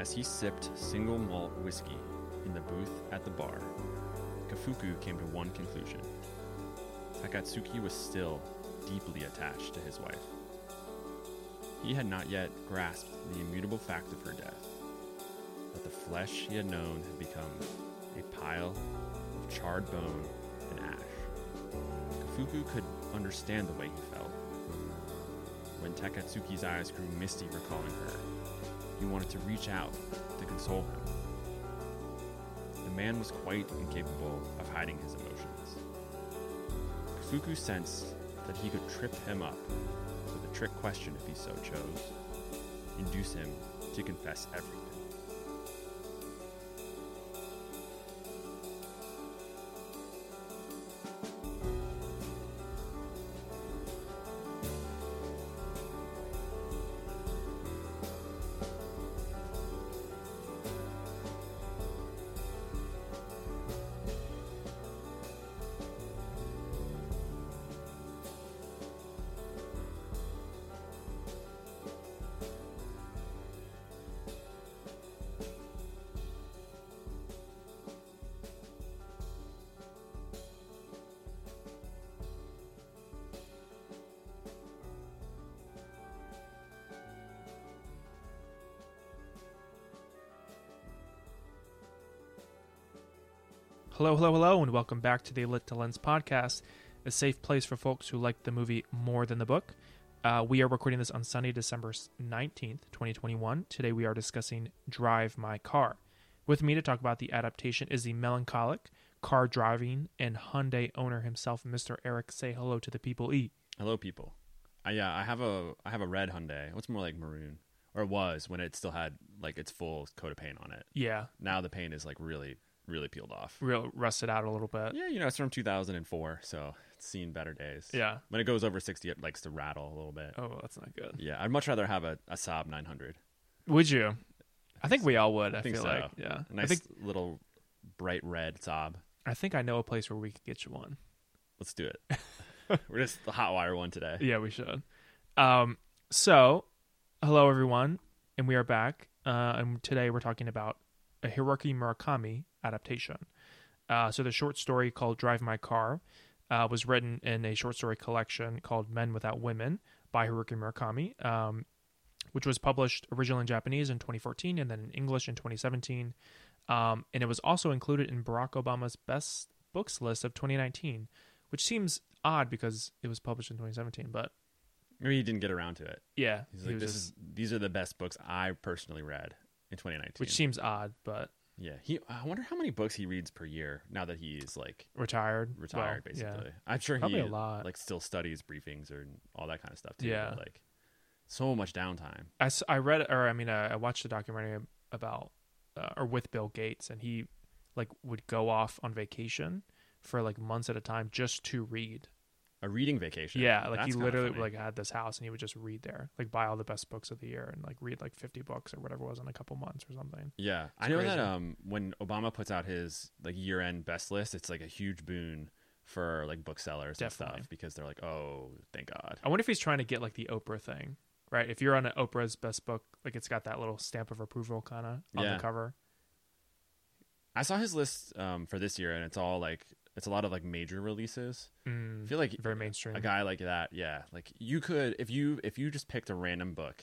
As he sipped single malt whiskey in the booth at the bar, Kafuku came to one conclusion. Takatsuki was still deeply attached to his wife. He had not yet grasped the immutable fact of her death, that the flesh he had known had become a pile of charred bone and ash. Kafuku could understand the way he felt. When Takatsuki's eyes grew misty recalling her, he wanted to reach out to console him. The man was quite incapable of hiding his emotions. Kafuku sensed that he could trip him up with a trick question if he so chose, induce him to confess everything. Hello, hello, hello, and welcome back to the Lit to Lens podcast, a safe place for folks who like the movie more than the book. Uh, we are recording this on Sunday, December 19th, 2021. Today we are discussing Drive My Car. With me to talk about the adaptation is the melancholic, car driving, and Hyundai owner himself, Mr. Eric. Say hello to the people. E. Hello, people. Uh, yeah, I have a I have a red Hyundai. What's more like maroon, or it was when it still had like its full coat of paint on it. Yeah, Now the paint is like really really peeled off. real rusted out a little bit. Yeah, you know it's from 2004, so it's seen better days. Yeah. When it goes over 60, it likes to rattle a little bit. Oh, that's not good. Yeah, I'd much rather have a, a Saab 900. Would you? I think we all would. I, I think feel so. like, yeah. A nice I think little bright red Saab. I think I know a place where we could get you one. Let's do it. We're just the hot wire one today. Yeah, we should. Um, so, hello everyone, and we are back. Uh, and today we're talking about a Haruki Murakami adaptation. Uh, so the short story called "Drive My Car" uh, was written in a short story collection called "Men Without Women" by Haruki Murakami, um, which was published originally in Japanese in 2014 and then in English in 2017. Um, and it was also included in Barack Obama's best books list of 2019, which seems odd because it was published in 2017. But Maybe he didn't get around to it. yeah, He's like, was this just- is these are the best books I personally read in 2019. which seems odd, but yeah, he. I wonder how many books he reads per year now that he's like retired. retired, Well, basically. Yeah. I'm sure Probably he a lot. like still studies briefings or all that kind of stuff too. Yeah. like so much downtime. I, I read or I mean uh, I watched a documentary about uh, or with Bill Gates and he like would go off on vacation for like months at a time just to read. A reading vacation. Yeah, like That's he literally like had this house and he would just read there, like buy all the best books of the year and like read like 50 books or whatever it was in a couple months or something. Yeah, I It's know that um when Obama puts out his like year end best list, it's like a huge boon for like booksellers Definitely. and stuff because they're like, oh, thank God. I wonder if he's trying to get like the Oprah thing, right? If you're on an Oprah's best book, like it's got that little stamp of approval kind of on Yeah. the cover. I saw his list um for this year, and it's all like it's a lot of like major releases. I Mm, feel like very mainstream. a guy like that, yeah, like you could if you if you just picked a random book,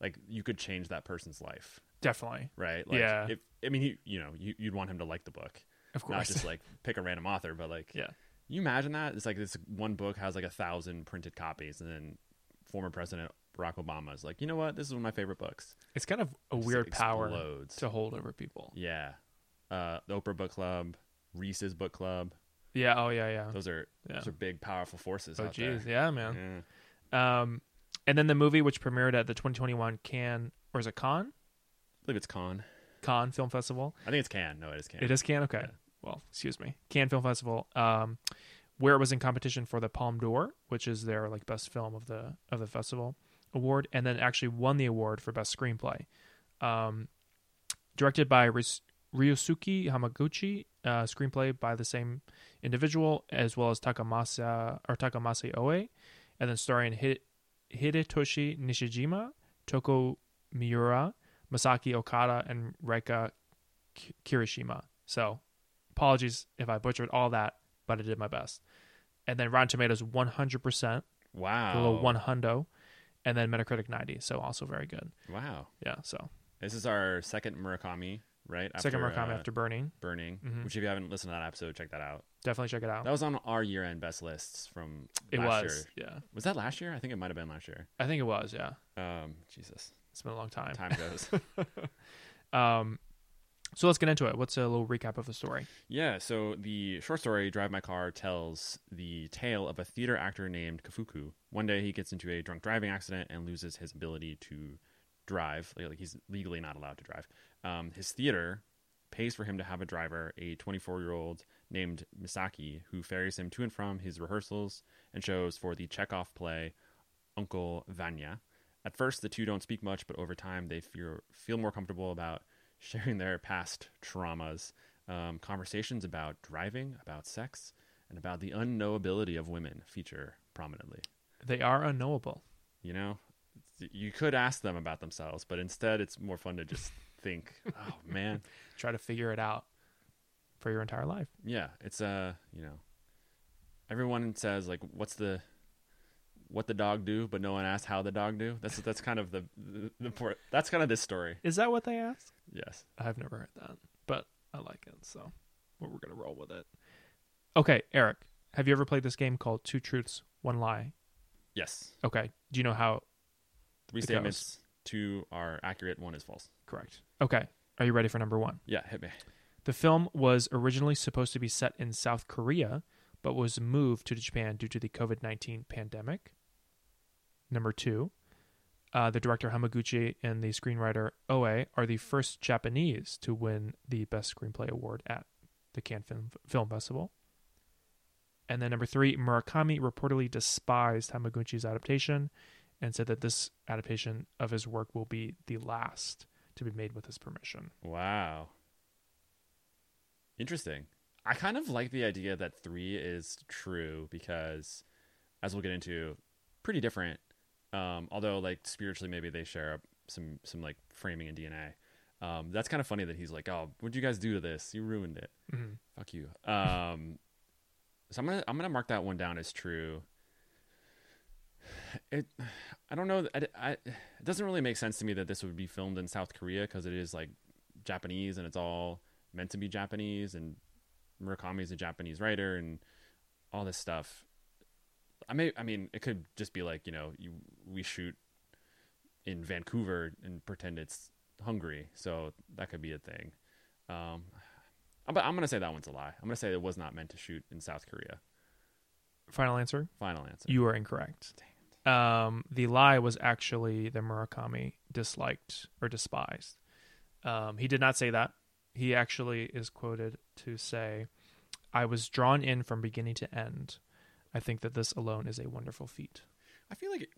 like you could change that person's life, Definitely, right? Like, Yeah. If I mean, you you know, you, you'd want him to like the book, of course. not just like pick a random author, but like yeah. you imagine that it's like this one book has like a thousand printed copies, and then former President Barack Obama is like, you know what, this is one of my favorite books. It's kind of a Just, weird like, power to hold over people. Yeah, uh, the Oprah Book Club, Reese's Book Club. Yeah. Oh yeah. Yeah. Those are Yeah. those are big, powerful forces. Oh geez. there. Yeah, man. Yeah. Um, and then the movie which premiered at the 2021 Cannes or is it Con? I believe it's Con. Con Film Festival. I think it's Can. No, it is Can. It is Cannes. Okay. Yeah. Well, excuse me. Cannes Film Festival. Um, where it was in competition for the Palme d'Or, which is their like best film of the of the festival award, and then actually won the award for best screenplay. Um, directed by Rys- Ryosuke Hamaguchi, uh, screenplay by the same individual as well as Takamasa or Takamasa Oe, and then starring Hid- Hidetoshi Nishijima, Toko Miura, Masaki Okada, and Reika Ki- Kirishima. So, apologies if I butchered all that, but I did my best. And then Rotten Tomatoes 100%, Wow. a little one hundo, and then Metacritic 90. So also very good. Wow. Yeah. So This is our second Murakami, right? second Murakami uh, after Burning. Burning. Mhm. Which, if you haven't listened to that episode, check that out. Definitely check it out. That was on our year-end best lists from it last was. year. Yeah. Was that last year? I think it might have been last year. I think it was. Yeah. Um, Jesus, It's been a long time. time goes. Um, so let's get into it. What's a little recap of the story? yeah. So the short story "Drive My Car" tells the tale of a theater actor named Kafuku. One day, he gets into a drunk driving accident and loses his ability to drive. Like, he's legally not allowed to drive. Um, his theater pays for him to have a driver, a 24 year old named Misaki, who ferries him to and from his rehearsals and shows for the Chekhov play Uncle Vanya. At first, the two don't speak much, but over time, they feel feel more comfortable about sharing their past traumas, um, conversations about driving, about sex, and about the unknowability of women feature prominently. They are unknowable. You know, you could ask them about themselves, but instead, it's more fun to just think, "Oh man, Try to figure it out for your entire life. yeah, it's uh, you know, everyone says like, what's the what the dog do, but no one asks how the dog do. That's that's kind of the the, the port, that's kind of this story. Is that what they ask? Yes. I've never heard that, but I like it, so we're we're gonna roll with it. Okay, Eric, have you ever played this game called Two Truths, One Lie? Yes. Okay, do you know how? Three statements. Two are accurate. One is false. Correct. Okay, are you ready for number one? Yeah, hit me. The film was originally supposed to be set in South Korea, but was moved to Japan due to the COVID 19 pandemic. Number two, uh, the director Hamaguchi and the screenwriter Oe are the first Japanese to win the Best Screenplay Award at the Cannes Film, Film Festival. And then number three, Murakami reportedly despised Hamaguchi's adaptation and said that this adaptation of his work will be the last to be made with his permission. Wow. Interesting. I kind of like the idea that three is true because, as we'll get into, pretty different. Um, although, like spiritually, maybe they share some some like framing and DNA. Um, that's kind of funny that he's like, "Oh, what'd you guys do to this? You ruined it. Mhm. Fuck you." Um, so I'm gonna I'm gonna mark that one down as true. It, I don't know. I, I, it doesn't really make sense to me that this would be filmed in South Korea because it is like Japanese and it's all meant to be Japanese and Murakami is a Japanese writer and all this stuff. I may, I mean, it could just be like you know, you we shoot in Vancouver and pretend it's Hungary, so that could be a thing. Um, but I'm gonna say that one's a lie. I'm gonna say it was not meant to shoot in South Korea. Final answer? Final answer. You are incorrect. Um, the lie was actually that Murakami disliked or despised. Um, he did not say that. He actually is quoted to say, I was drawn in from beginning to end. I think that this alone is a wonderful feat. I feel like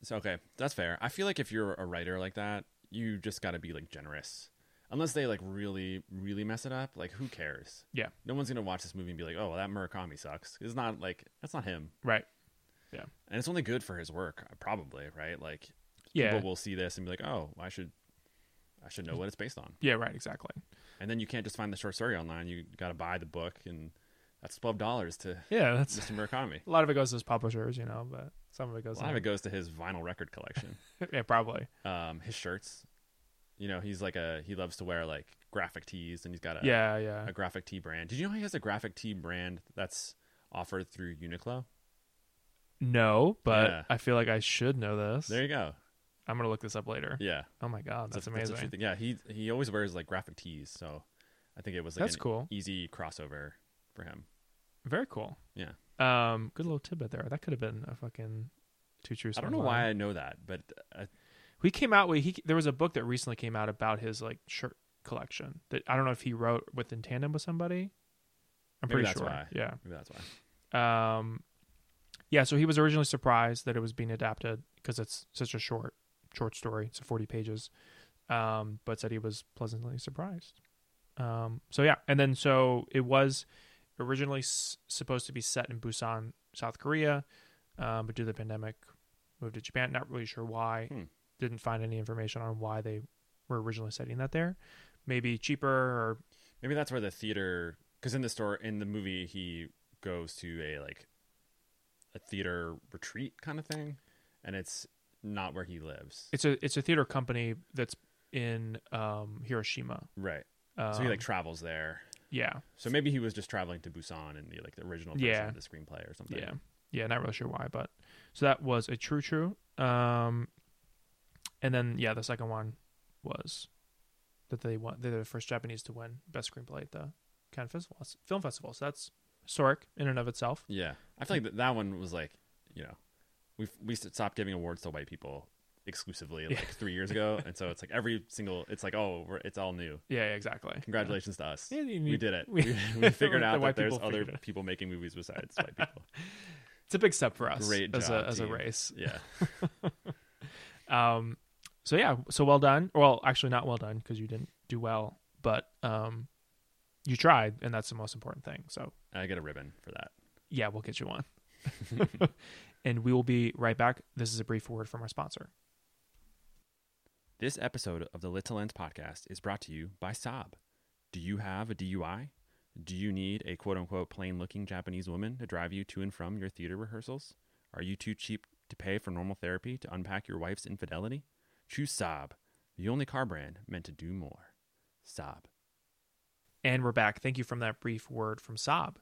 it's okay. That's fair. I feel like if you're a writer like that, you just got to be like generous. Unless they like really, really mess it up, like who cares? Yeah. No one's gonna watch this movie and be like, "Oh, well, that Murakami sucks." It's not like that's not him, Right. And it's only good for his work, uh, probably, right? Like Yeah. people will see this and be like, "Oh, I should, I should know what it's based on." Yeah, right, exactly. And then you can't just find the short story online. You got to buy the book, and that's twelve dollars to Yeah, that's Mr. Murakami. a lot of it goes to his publishers, you know, but some of it goes. A lot to of it goes to his vinyl record collection. Yeah, probably. um, his shirts. You know, he's like a he loves to wear like graphic tees, and he's got a Yeah, yeah. a graphic tee brand. Did you know he has a graphic tee brand that's offered through Uniqlo? No, but Yeah. I feel like I should know this. There you go. I'm gonna look this up later. Yeah, Oh my god, that's amazing. a true thing. yeah, he he always wears like graphic tees, so I think it was like That's an cool. easy crossover for him. Very cool. Yeah. Um, good little tidbit there. That could have been a fucking two truths. I don't know lie. why I know that, but uh, he came out with he. There was a book that recently came out about his like shirt collection that I don't know if he wrote with in tandem with somebody. I'm Maybe pretty that's sure. why. Yeah. maybe that's why. Um, yeah. So he was originally surprised that it was being adapted because it's such a short short story. It's 40 pages. Um, but said he was pleasantly surprised. Um, so yeah, and then so it was originally s- supposed to be set in Busan, South Korea, um, but due to the pandemic, moved to Japan. Not really sure why. Hmm. Didn't find any information on why they were originally setting that there. Maybe cheaper or Maybe that's where the theater, because in the store, in the movie, he goes to a like a theater retreat kind of thing, and it's not where he lives. it's a it's a theater company that's in um, Hiroshima. Right. Um, So he like travels there. yeah, So maybe he was just traveling to Busan in the like the original version Yeah. of the screenplay or something. yeah, yeah. Not really sure why, but so that was a true true. Um, and then yeah, the second one was that they won. They're the first Japanese to win best screenplay at the Cannes Festival, Film Festival. So that's historic in and of itself. Yeah. I feel like that, that one was like, you know, we we stopped giving awards to white people exclusively like Yeah. three years ago, and so it's like every single, it's like oh, we're, it's all new. Yeah, yeah, exactly. Congratulations to us. Yeah, you we did it. we- We, figured out that there's other people making movies besides white people. It's a big step for us Great as job, a as a race. Yeah. Um, so yeah, so well done. Well, actually, not well done because you didn't do well, but um, you tried, and that's the most important thing. So I get a ribbon for that. Yeah, we'll get you one, and we will be right back. This is a brief word from our sponsor. This episode of the Lit to Lens podcast is brought to you by Saab. Do you have a DUI? Do you need a quote unquote plain looking Japanese woman to drive you to and from your theater rehearsals? Are you too cheap to pay for normal therapy to unpack your wife's infidelity? Choose Saab, the only car brand meant to do more. Saab. And we're back. Thank you from that brief word from Saab,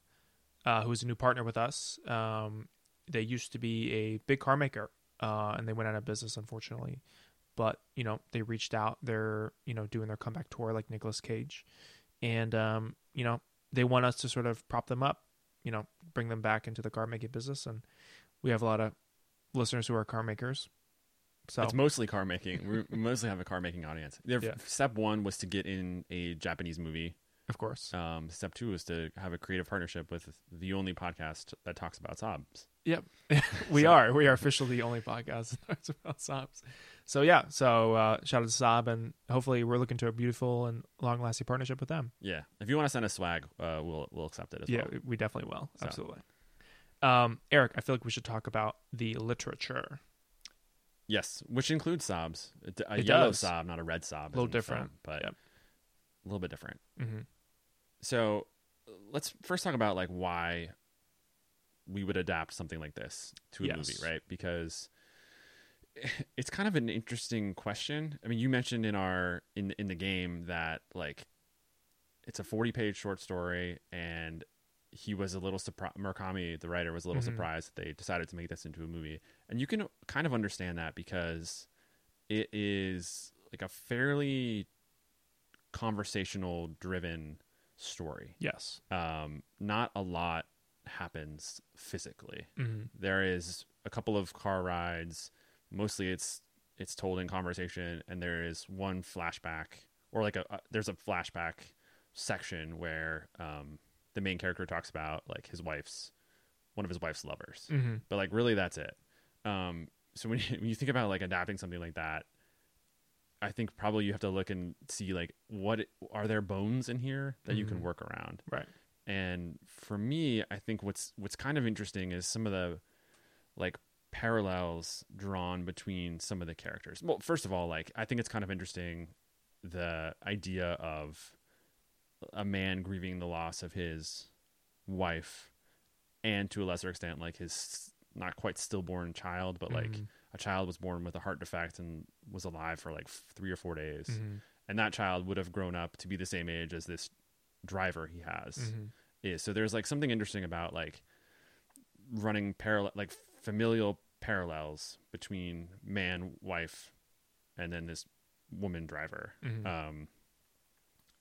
uh, who is a new partner with us. Um, they used to be a big car maker, uh, and they went out of business, unfortunately. But you know, they reached out. They're you know doing their comeback tour like Nicolas Cage, and um, you know they want us to sort of prop them up, you know, bring them back into the car making business. And we have a lot of listeners who are car makers. So It's mostly car making. We we mostly have a car making audience. Their- Yeah. Step one was to get in a Japanese movie. Of course, Um, step two is to have a creative partnership with the only podcast that talks about Saabs. Yep, we So- are. We are officially the only podcast that talks about Saabs. So yeah, so uh, shout out to Saab, and hopefully we're looking to a beautiful and long-lasting partnership with them. Yeah. If you want to send us swag, uh, we'll we'll accept it as yeah, well. we definitely will. So. Absolutely. Um, Eric, I feel like we should talk about the literature. Yes, which includes Saabs. A It yellow does. Saab, not a red Saab. A little different. but Yep. a little bit different. hmm So let's first talk about like why we would adapt something like this to a Yes. movie, right? Because it's kind of an interesting question. I mean, you mentioned in our in in the game that like it's a 40 page short story and he was a little surprised Murakami the writer was a little Mhm. surprised that they decided to make this into a movie. And you can kind of understand that because it is like a fairly conversational driven story Yes. um, not a lot happens physically. hmm There is a couple of car rides. Mostly, it's it's told in conversation, and there is one flashback, or like a, a there's a flashback section where um, the main character talks about like his wife's one of his wife's lovers, hmm but like really that's it. Um, so when you, when you think about like adapting something like that, I think probably you have to look and see like what are there bones in here that you can Mhm. work around. Right. And for me, I think what's what's kind of interesting is some of the like parallels drawn between some of the characters. Well, first of all, like I think it's kind of interesting the idea of a man grieving the loss of his wife and to a lesser extent like his not quite stillborn child, but like Mhm. a child was born with a heart defect and was alive for like 3 or 4 days. Mhm. And that child would have grown up to be the same age as this driver he has Mhm. is. So there's like something interesting about like running parallel, like familial parallels between man, wife, and then this woman driver. Mhm. Um,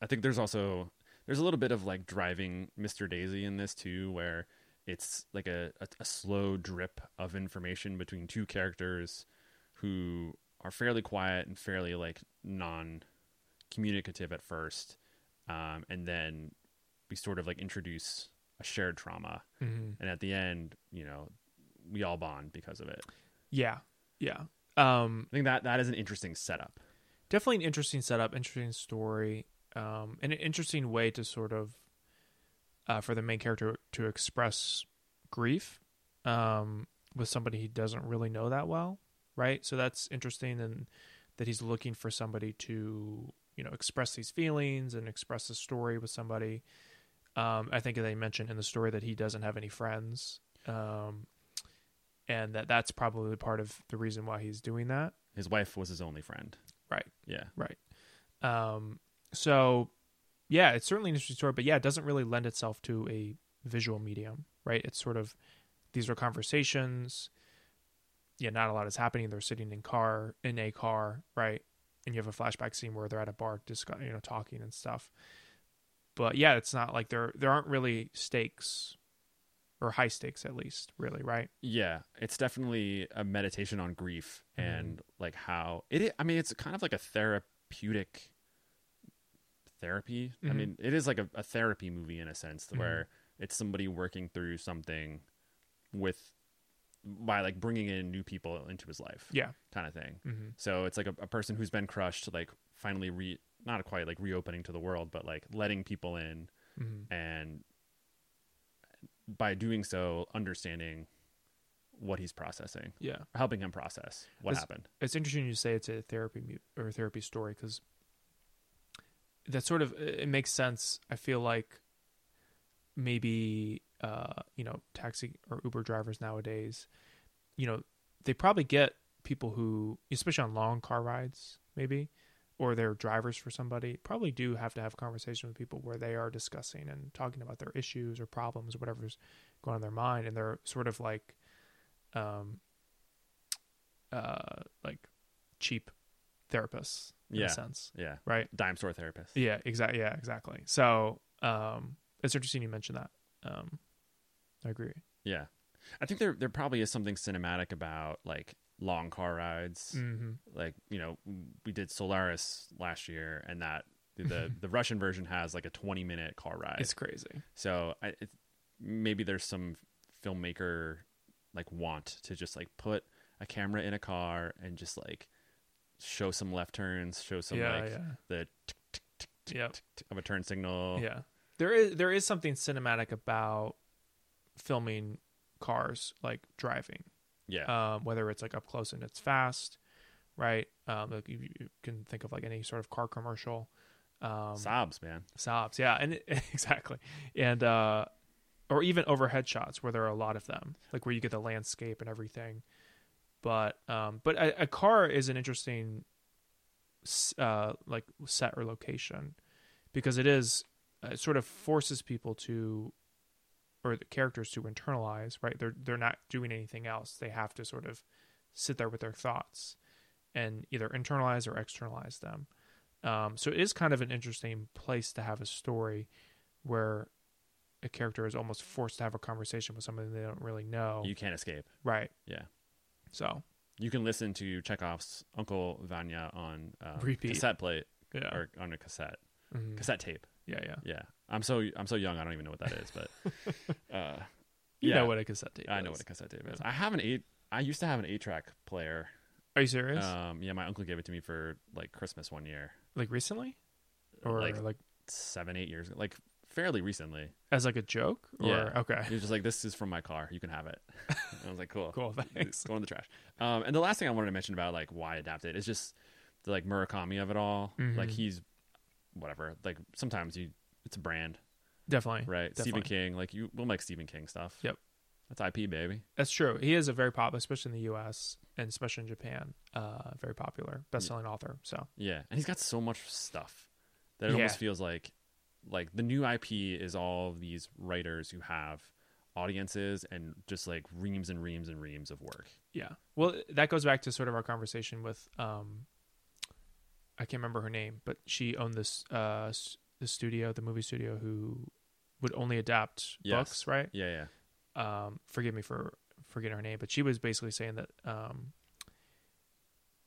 I think there's also there's a little bit of like driving Mr. Daisy in this too, where it's like a, a, a slow drip of information between two characters who are fairly quiet and fairly like non communicative at first. Um, and then we sort of like introduce a shared trauma. Mhm. And at the end, you know, we all bond because of it. Yeah. Yeah. Um, I think that that is an interesting setup. definitely an interesting setup, interesting story, um, and an interesting way to sort of uh, for the main character to express grief um, with somebody he doesn't really know that well, right? So that's interesting, and that he's looking for somebody to you know express these feelings and express the story with somebody. Um, I think they mentioned in the story that he doesn't have any friends, um, and that that's probably part of the reason why he's doing that. His wife was his only friend. Right. Yeah. Right. Um, so, yeah, it's certainly an interesting story, but yeah, it doesn't really lend itself to a visual medium, right? It's sort of these are conversations. Yeah, not a lot is happening. They're sitting in car in a car, right? And you have a flashback scene where they're at a bar, discuss, you know, talking and stuff. But yeah, it's not like there there aren't really stakes or high stakes at least, really, right? Yeah, it's definitely a meditation on grief Mhm. and like how it. I mean, it's kind of like a therapeutic therapy. I Mhm. mean, it is like a, a therapy movie in a sense, Mhm. where it's somebody working through something with by like bringing in new people into his life, Yeah. kind of thing. Mm-hmm. So it's like a, a person who's been crushed, like finally re not quite like reopening to the world, but like letting people in Mm-hmm. and by doing so, understanding what he's processing, Yeah. helping him process what It's- happened. it's interesting you say it's a therapy mu- or a therapy story because that sort of it makes sense. I feel like maybe uh, you know taxi or Uber drivers nowadays, you know, they probably get people who, especially on long car rides, maybe, or they're drivers for somebody, probably do have to have conversation with people where they are discussing and talking about their issues or problems or whatever's going on in their mind, and they're sort of like, um, uh, like cheap therapists in Yeah. a sense, Yeah, right? dime store therapist. Yeah, exactly. Yeah, exactly. So, um, it's interesting you mentioned that. Um, I agree. Yeah, I think there there probably is something cinematic about like long car rides. Mm-hmm. Like you know, we did Solaris last year, and that the the Russian version has like a twenty minute car ride. It's crazy. So I, it, maybe there's some filmmaker like want to just like put a camera in a car and just like show some left turns, show some yeah, like yeah, the tick, tick, tick, Yep. of a turn signal. yeah. There is there is something cinematic about filming cars like driving. Yeah. um, whether it's like up close and it's fast, right? Um, like you, you can think of like any sort of car commercial. Um, Saabs, man. Saabs, yeah, and it, exactly, and uh, or even overhead shots where there are a lot of them, like where you get the landscape and everything. But um, but a, a car is an interesting, uh, like set or location, because it is uh, it sort of forces people to, or the characters to internalize. Right, they're they're not doing anything else. They have to sort of sit there with their thoughts, and either internalize or externalize them. Um, so it is kind of an interesting place to have a story where a character is almost forced to have a conversation with somebody they don't really know. You can't escape. right. Yeah. So You can listen to Chekhov's Uncle Vanya on uh, Repeat. cassette plate yeah. or on a cassette Mhm. cassette tape. Yeah, yeah. Yeah, I'm so I'm so young. I don't even know what that is, but uh, You yeah, know what a cassette tape I is. know what a cassette tape is. I have an eight. I used to have an eight track player. Are you serious? Um, yeah, my uncle gave it to me for like Christmas one year, like recently? Or like like, seven, eight years, ago. like fairly recently. as like a joke? Or Yeah. okay. He was just like, "This is from my car. You can have it." I was like, "Cool, Cool, thanks. Go in the trash." Um, and the last thing I wanted to mention about like why adapt it is just the like Murakami of it all. Like Mhm. he's whatever. Like sometimes you, it's a brand, Definitely. right? Stephen King, like you, we'll make Stephen King stuff. Yep. That's IP, baby. That's true. He is a very popular, especially in the US and especially in Japan. Uh very popular. Best selling author. So Yeah, and he's got so much stuff that it Yeah. almost feels like like the new IP is all of these writers who have audiences and just like reams and reams and reams of work. Yeah. Well, that goes back to sort of our conversation with um I can't remember her name, but she owned this uh the studio, the movie studio who would only adapt Yes. books, right? Yeah, yeah. Um forgive me for forgetting her name, but she was basically saying that um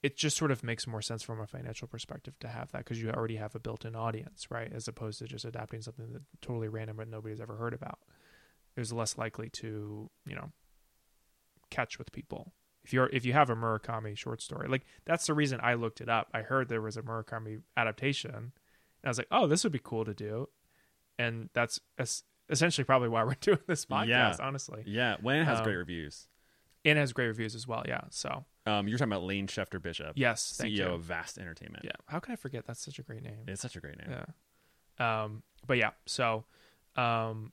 it just sort of makes more sense from a financial perspective to have that because you already have a built-in audience, right? As opposed to just adapting something that totally random that nobody's ever heard about. There's less likely to, you know, catch with people. If you're if you have a Murakami short story, like that's the reason I looked it up. I heard there was a Murakami adaptation, and I was like, oh, this would be cool to do, and that's es- essentially probably why we're doing this podcast. Yeah. Honestly, Yeah, when it has Um, great reviews. and it has great reviews as well. Yeah. So Um, you're talking about Lane Shefter Bishop, yes, thank CEO you. of Vast Entertainment. Yeah. How can I forget? That's such a great name. It's such a great name. Yeah. Um, but yeah, so, um,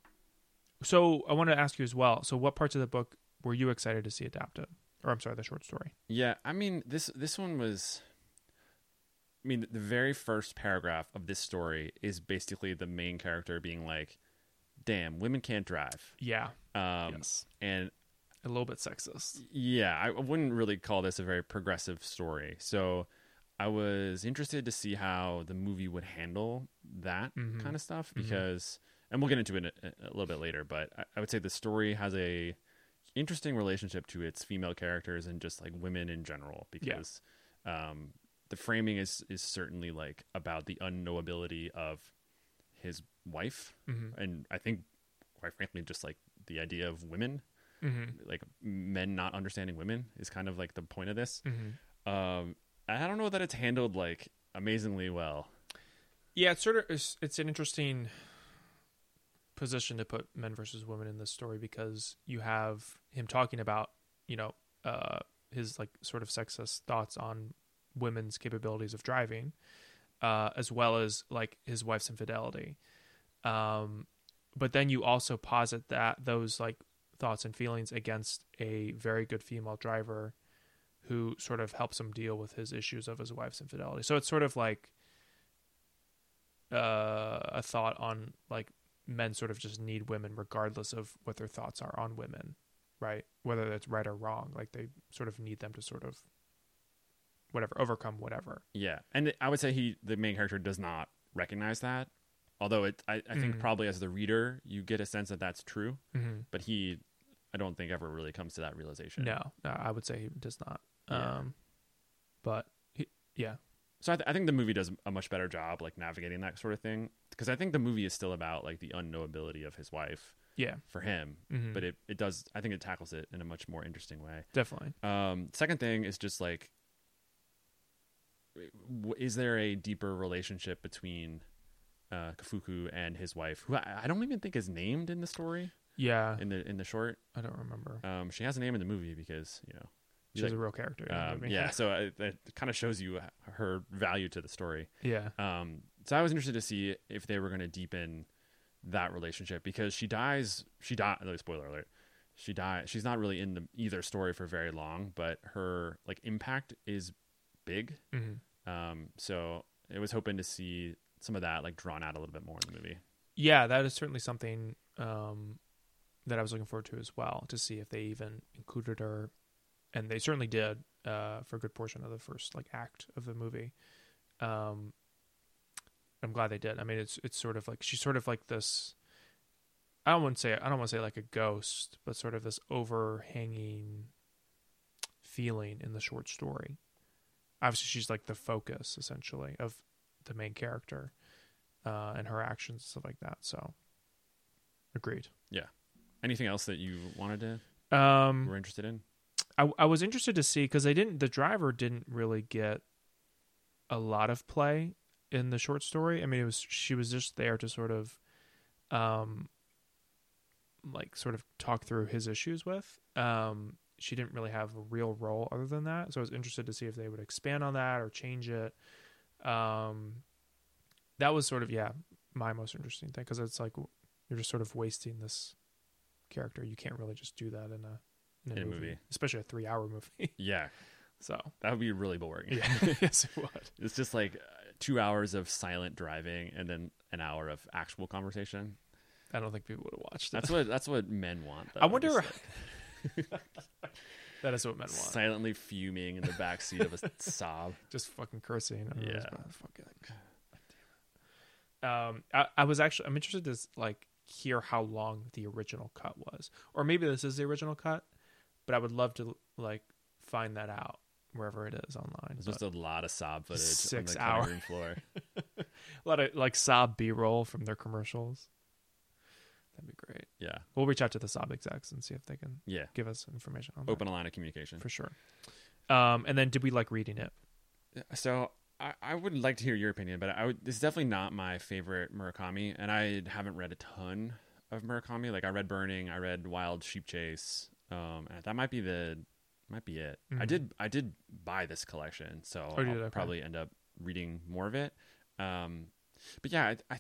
so I wanted to ask you as well. So, what parts of the book were you excited to see adapted? Or I'm sorry, the short story. Yeah, I mean this this one was. I mean, the very first paragraph of this story is basically the main character being like, "Damn, women can't drive," Yeah. um, yes. and A little bit sexist. yeah, I wouldn't really call this a very progressive story. So, I was interested to see how the movie would handle that Mhm. kind of stuff Mhm. because, and we'll get into it a, a little bit later. But I, I would say the story has a interesting relationship to its female characters and just like women in general because um, the framing is is certainly like about the unknowability of his wife hmm and I think quite frankly just like the idea of women hmm like men not understanding women is kind of like the point of this. Hmm um I don't know that it's handled like amazingly well. Yeah, it's sort of it's, it's an interesting position to put men versus women in this story because you have him talking about you know uh, his like sort of sexist thoughts on women's capabilities of driving, uh, as well as like his wife's infidelity. Um, but then you also posit that those like thoughts and feelings against a very good female driver who sort of helps him deal with his issues of his wife's infidelity. So it's sort of like uh, a thought on like men sort of just need women regardless of what their thoughts are on women, right? Whether that's right or wrong, like they sort of need them to sort of whatever overcome whatever. Yeah, and I would say he, the main character, does not recognize that. Although it, I, I think Mhm. probably as the reader, you get a sense that that's true. Mm-hmm. But he, I don't think ever really comes to that realization. No, no, I would say he does not. Yeah. Um, but he, yeah, So I, th- I think the movie does a much better job like navigating that sort of thing because I think the movie is still about like the unknowability of his wife yeah, for him, mm-hmm. but it, it does. I think it tackles it in a much more interesting way. definitely. Um, second thing is just like, is there a deeper relationship between uh, Kafuku and his wife, who I, I don't even think is named in the story Yeah, in the in the short? I don't remember. Um, she has a name in the movie because you know. She's like- a real character. Um, yeah, so it, it kind of shows you her value to the story. yeah, Um, so I was interested to see if they were going to deepen that relationship because she dies. She died. Spoiler alert. She died. She's not really in the either story for very long, but her like impact is big. hmm Um, so I was hoping to see some of that like drawn out a little bit more in the movie. yeah. That is certainly something um, that I was looking forward to as well to see if they even included her, and they certainly did uh, for a good portion of the first like act of the movie. Um, I'm glad they did. I mean, it's it's sort of like she's sort of like this. I don't want to say I don't want to say like a ghost, but sort of this overhanging feeling in the short story. Obviously, she's like the focus essentially of the main character uh, and her actions and stuff like that. So, agreed. Yeah. Anything else that you wanted to Um, were interested in? I, I was interested to see because they didn't. The driver didn't really get a lot of play in the short story. I mean, it was she was just there to sort of, um, like sort of talk through his issues with. Um, she didn't really have a real role other than that. So I was interested to see if they would expand on that or change it. Um, that was sort of yeah my most interesting thing because it's like you're just sort of wasting this character. You can't really just do that in a in a, In movie, movie. especially a three hour movie. Yeah, so that would be really boring. yeah, yes it would. It's just like uh, two hours of silent driving and then an hour of actual conversation. I don't think people would have watched it. That's what that's what men want. Though. I wonder. That is what men want. silently fuming in the backseat of a Saab. Just fucking cursing. Yeah. Um, I, I was actually I'm interested to like hear how long the original cut was, or maybe this is the original cut, but I would love to like find that out wherever it is online. There's just a lot of Saab footage Six on the hour- room floor. a lot of like Saab B roll from their commercials. That'd be great. Yeah, We'll reach out to the Saab execs and see if they can yeah. give us information on that. Open a line of communication. for sure. Um, and then did we like reading it? So I, I would like to hear your opinion, but I would, this is definitely not my favorite Murakami, and I haven't read a ton of Murakami. Like I read Burning, I read Wild Sheep Chase, Um, and that might be the might be it. I Mhm. did I did buy this collection, so Oh, I'll? Okay. probably end up reading more of it. Um, but yeah, I, I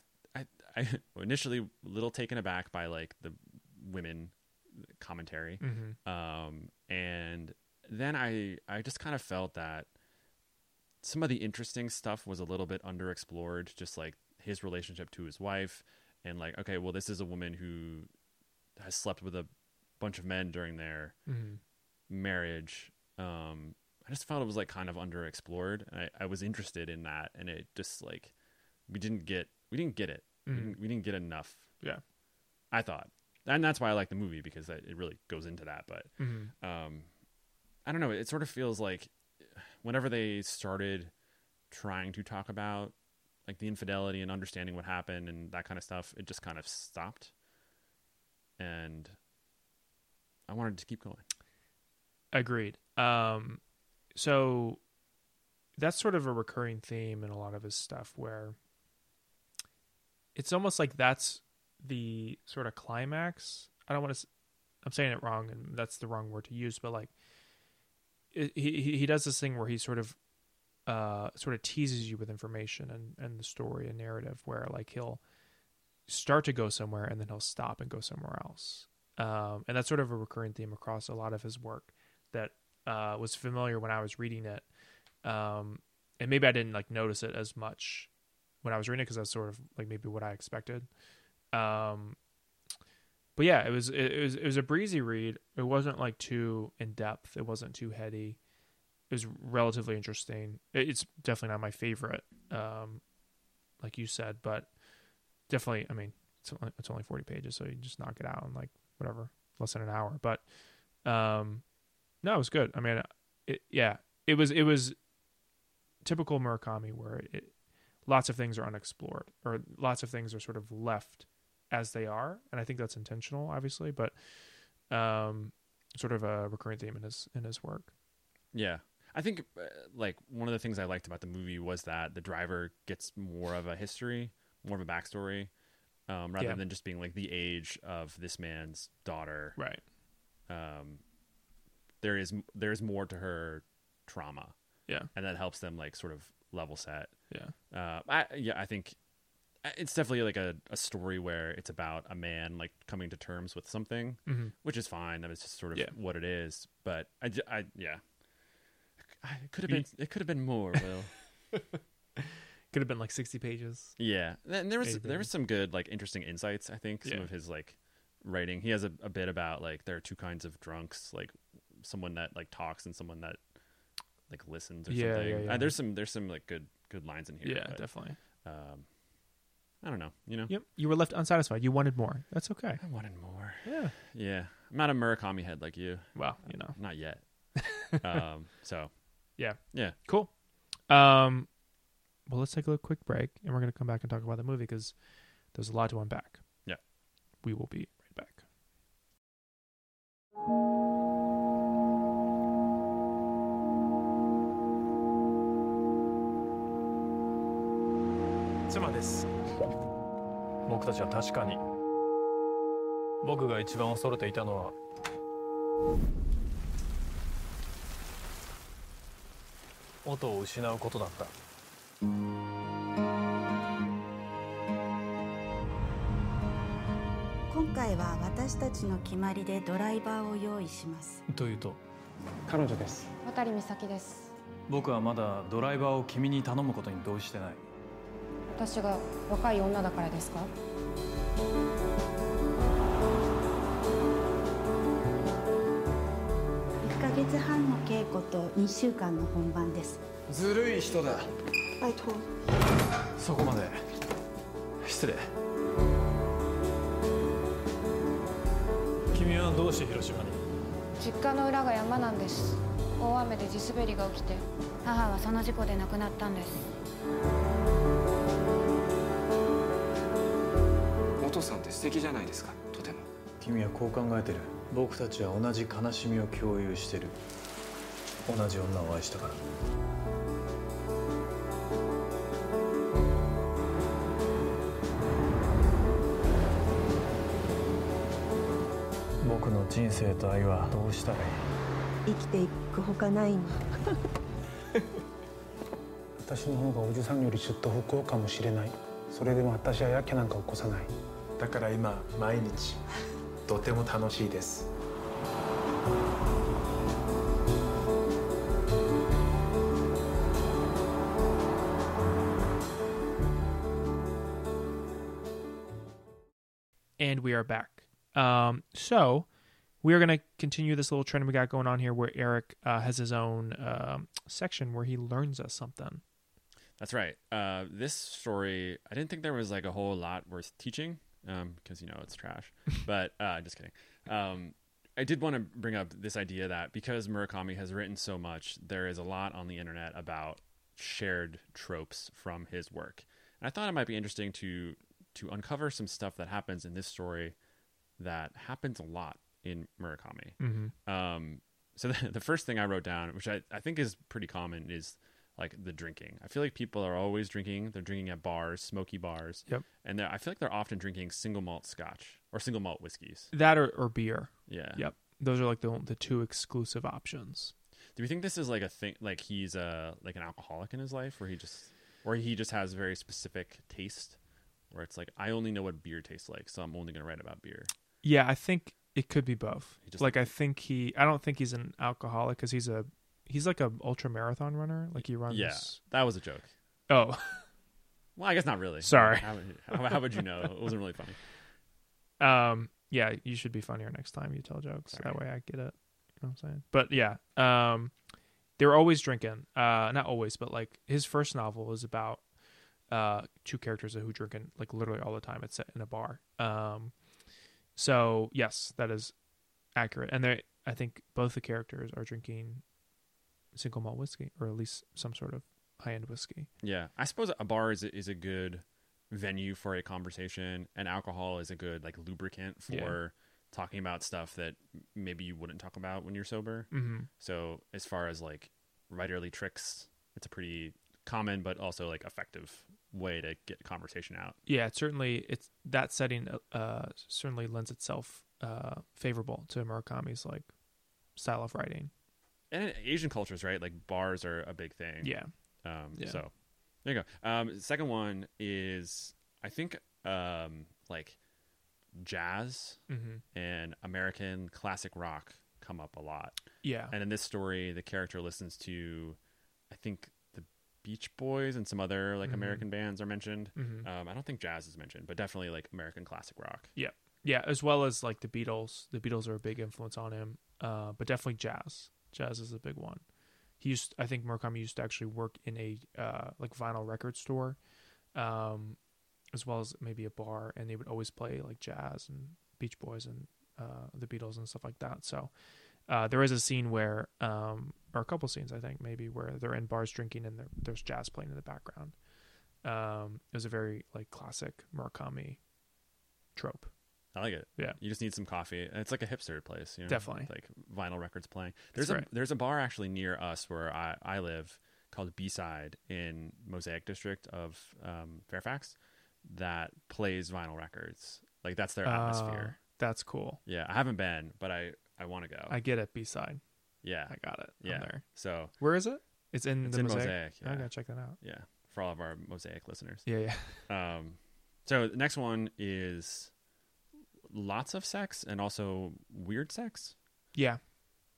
I initially a little taken aback by like the women commentary. hmm um, and then I I just kind of felt that some of the interesting stuff was a little bit underexplored, just like his relationship to his wife, and like okay, well, this is a woman who has slept with a bunch of men during their hmm marriage. Um, I just felt it was like kind of underexplored. And I, I was interested in that, and it just like we didn't get we didn't get it. We, Mhm. didn't, we didn't get enough. Yeah. I thought, and that's why I like the movie because it really goes into that. But hmm um, I don't know. It sort of feels like whenever they started trying to talk about like the infidelity and understanding what happened and that kind of stuff, it just kind of stopped. And I wanted to keep going. Agreed. Um, so that's sort of a recurring theme in a lot of his stuff where it's almost like that's the sort of climax. I don't want to. I'm saying it wrong, and that's the wrong word to use. But like, it, he he- does this thing where he sort of, uh, sort of teases you with information and and the story and narrative, where like he'll start to go somewhere and then he'll stop and go somewhere else. Um, and that's sort of a recurring theme across a lot of his work that uh, was familiar when I was reading it. Um, and maybe I didn't like notice it as much when I was reading it because that's sort of like maybe what I expected. Um, but yeah, it was it, it was it was a breezy read. It wasn't like too in depth. It wasn't too heady. It was relatively interesting. It, it's definitely not my favorite, um, like you said, but definitely. I mean, it's only, it's only forty pages, so you just knock it out in like whatever, less than an hour. But um, no, it was good. I mean, it, yeah, it was it was typical Murakami where it, lots of things are unexplored or lots of things are sort of left as they are, and I think that's intentional, obviously, but um, sort of a recurring theme in his in his work. Yeah. I think uh, like one of the things I liked about the movie was that the driver gets more of a history, more of a backstory, um, rather Yeah. than just being like the age of this man's daughter. Right. Um, there is there is more to her trauma, Yeah. and that helps them like sort of level set. Yeah. Uh, I yeah, I think uh, it's definitely like a, a story where it's about a man like coming to terms with something, hmm which is fine. That is just sort of Yeah. what it is. But I, I yeah, I- it could have been it could have been more. Will Could have been like sixty pages. yeah, and there was Maybe. there was some good like interesting insights. I think some Yeah. of his like writing. He has a, a bit about like there are two kinds of drunks, like someone that like talks and someone that like listens or Yeah, something. yeah, Uh, there's some there's some like good good lines in here. yeah, but, definitely. um, I don't know. You know, Yep. You were left unsatisfied. You wanted more. That's okay. I wanted more. Yeah. Yeah, I'm not a Murakami head like you. Well, you know. Not yet. um, so Yeah. Yeah. Cool. Um, well, let's take a little quick break, and we're going to come back and talk about the movie because there's a lot to unpack. Yeah. We will be 僕たちは確かに。僕が一番恐れていたのは音を失うことだった。今回は私たちの決まりでドライバーを用意します。というと？彼女です。渡美咲です。僕はまだドライバーを君に頼むことに同意してない。私が若い女だからですか？1ヶ月半の稽古と2週間の本番です。ずるい人だ。拜托そこまで。失礼。君はどうして広島に？実家の裏が山なんです。大雨で地滑りが起きて母はその事故で亡くなったんですさんって素敵じゃないですか。とても。君はこう考えてる。僕たちは同じ悲しみを共有してる。同じ女を愛したから。僕のの人生と愛はどうしたらいい？生きていくほかないの。私の方がおじさんよりずっと不幸かもしれない。それでも私はやけなんか起こさないだから今毎日とても楽しいです And we are back. Um, so we are going to continue this little trend we got going on here where Eric uh, has his own um, section where he learns us something. That's right. Uh, this story, I didn't think there was like a whole lot worth teaching because you know it's trash. but uh, just kidding. Um, I did want to bring up this idea that because Murakami has written so much, there is a lot on the internet about shared tropes from his work. And I thought it might be interesting to to uncover some stuff that happens in this story that happens a lot in Murakami. Mm-hmm. Um, so the, the first thing I wrote down, which I, I think is pretty common, is like the drinking. I feel like people are always drinking. They're drinking at bars, smoky bars. Yep. And they're- I feel like they're often drinking single malt scotch or single malt whiskeys. That or, or beer. Yeah. Yep. Those are like the the two exclusive options. Do we think this is like a thing? Like he's a like an alcoholic in his life, where he just, or he just has very specific taste, where it's like I only know what beer tastes like, so I'm only gonna write about beer. Yeah, I think it could be both. Just- like I think he I don't think he's an alcoholic cuz he's a he's like a ultra marathon runner. Like he runs Yeah, that was a joke. Oh, Well, I guess not really. Sorry. How, how, how would you know? It wasn't really funny. um yeah, you should be funnier next time you tell jokes. Sorry. That way I get it. You know what I'm saying? But yeah, um they were always drinking. Uh not always, but like his first novel is about uh two characters who drink in like literally all the time. It's set in a bar. Um so yes, that is accurate. And they I think both the characters are drinking single malt whiskey or at least some sort of high end whiskey. Yeah, I suppose a bar is a, is a good venue for a conversation, and alcohol is a good like lubricant for Yeah. talking about stuff that maybe you wouldn't talk about when you're sober. Mm-hmm. So as far as like writerly tricks, it's a pretty common but also like effective way to get conversation out. yeah, it certainly it's that setting uh certainly lends itself uh favorable to Murakami's like style of writing. And in Asian cultures, right? Like bars are a big thing. Yeah. Um, Yeah. So there you go. Um, second one is I think um, like jazz Mm-hmm. and American classic rock come up a lot. Yeah. And in this story, the character listens to, I think the Beach Boys and some other like Mhm. American bands are mentioned. Mhm. Um, I don't think jazz is mentioned, but definitely like American classic rock. Yeah. Yeah, as well as like the Beatles. The Beatles are a big influence on him. Uh but definitely jazz. Jazz is a big one. He used I think Murakami used to actually work in a uh like vinyl record store. Um as well as maybe a bar and they would always play like jazz and Beach Boys and uh the Beatles and stuff like that. So uh, there is a scene where, um, or a couple scenes, I think, maybe where they're in bars drinking and there's jazz playing in the background. Um, it was a very like classic Murakami trope. I like it. Yeah. You just need some coffee. It's like a hipster place, you know? Definitely. Like vinyl records playing. That's There's a right. there's a bar actually near us where I, I live called B Side in Mosaic District of um, Fairfax that plays vinyl records. Like that's their Uh, atmosphere. that's cool. Yeah, I haven't been, but I I want to go. I get it. B side. yeah, I got it. I'm yeah. there. So Where is it? It's in it's the in mosaic. Mosaic. I Yeah, gotta check that out. yeah, for all of our Mosaic listeners. Yeah, yeah. Um, so the next one is lots of sex and also weird sex Yeah.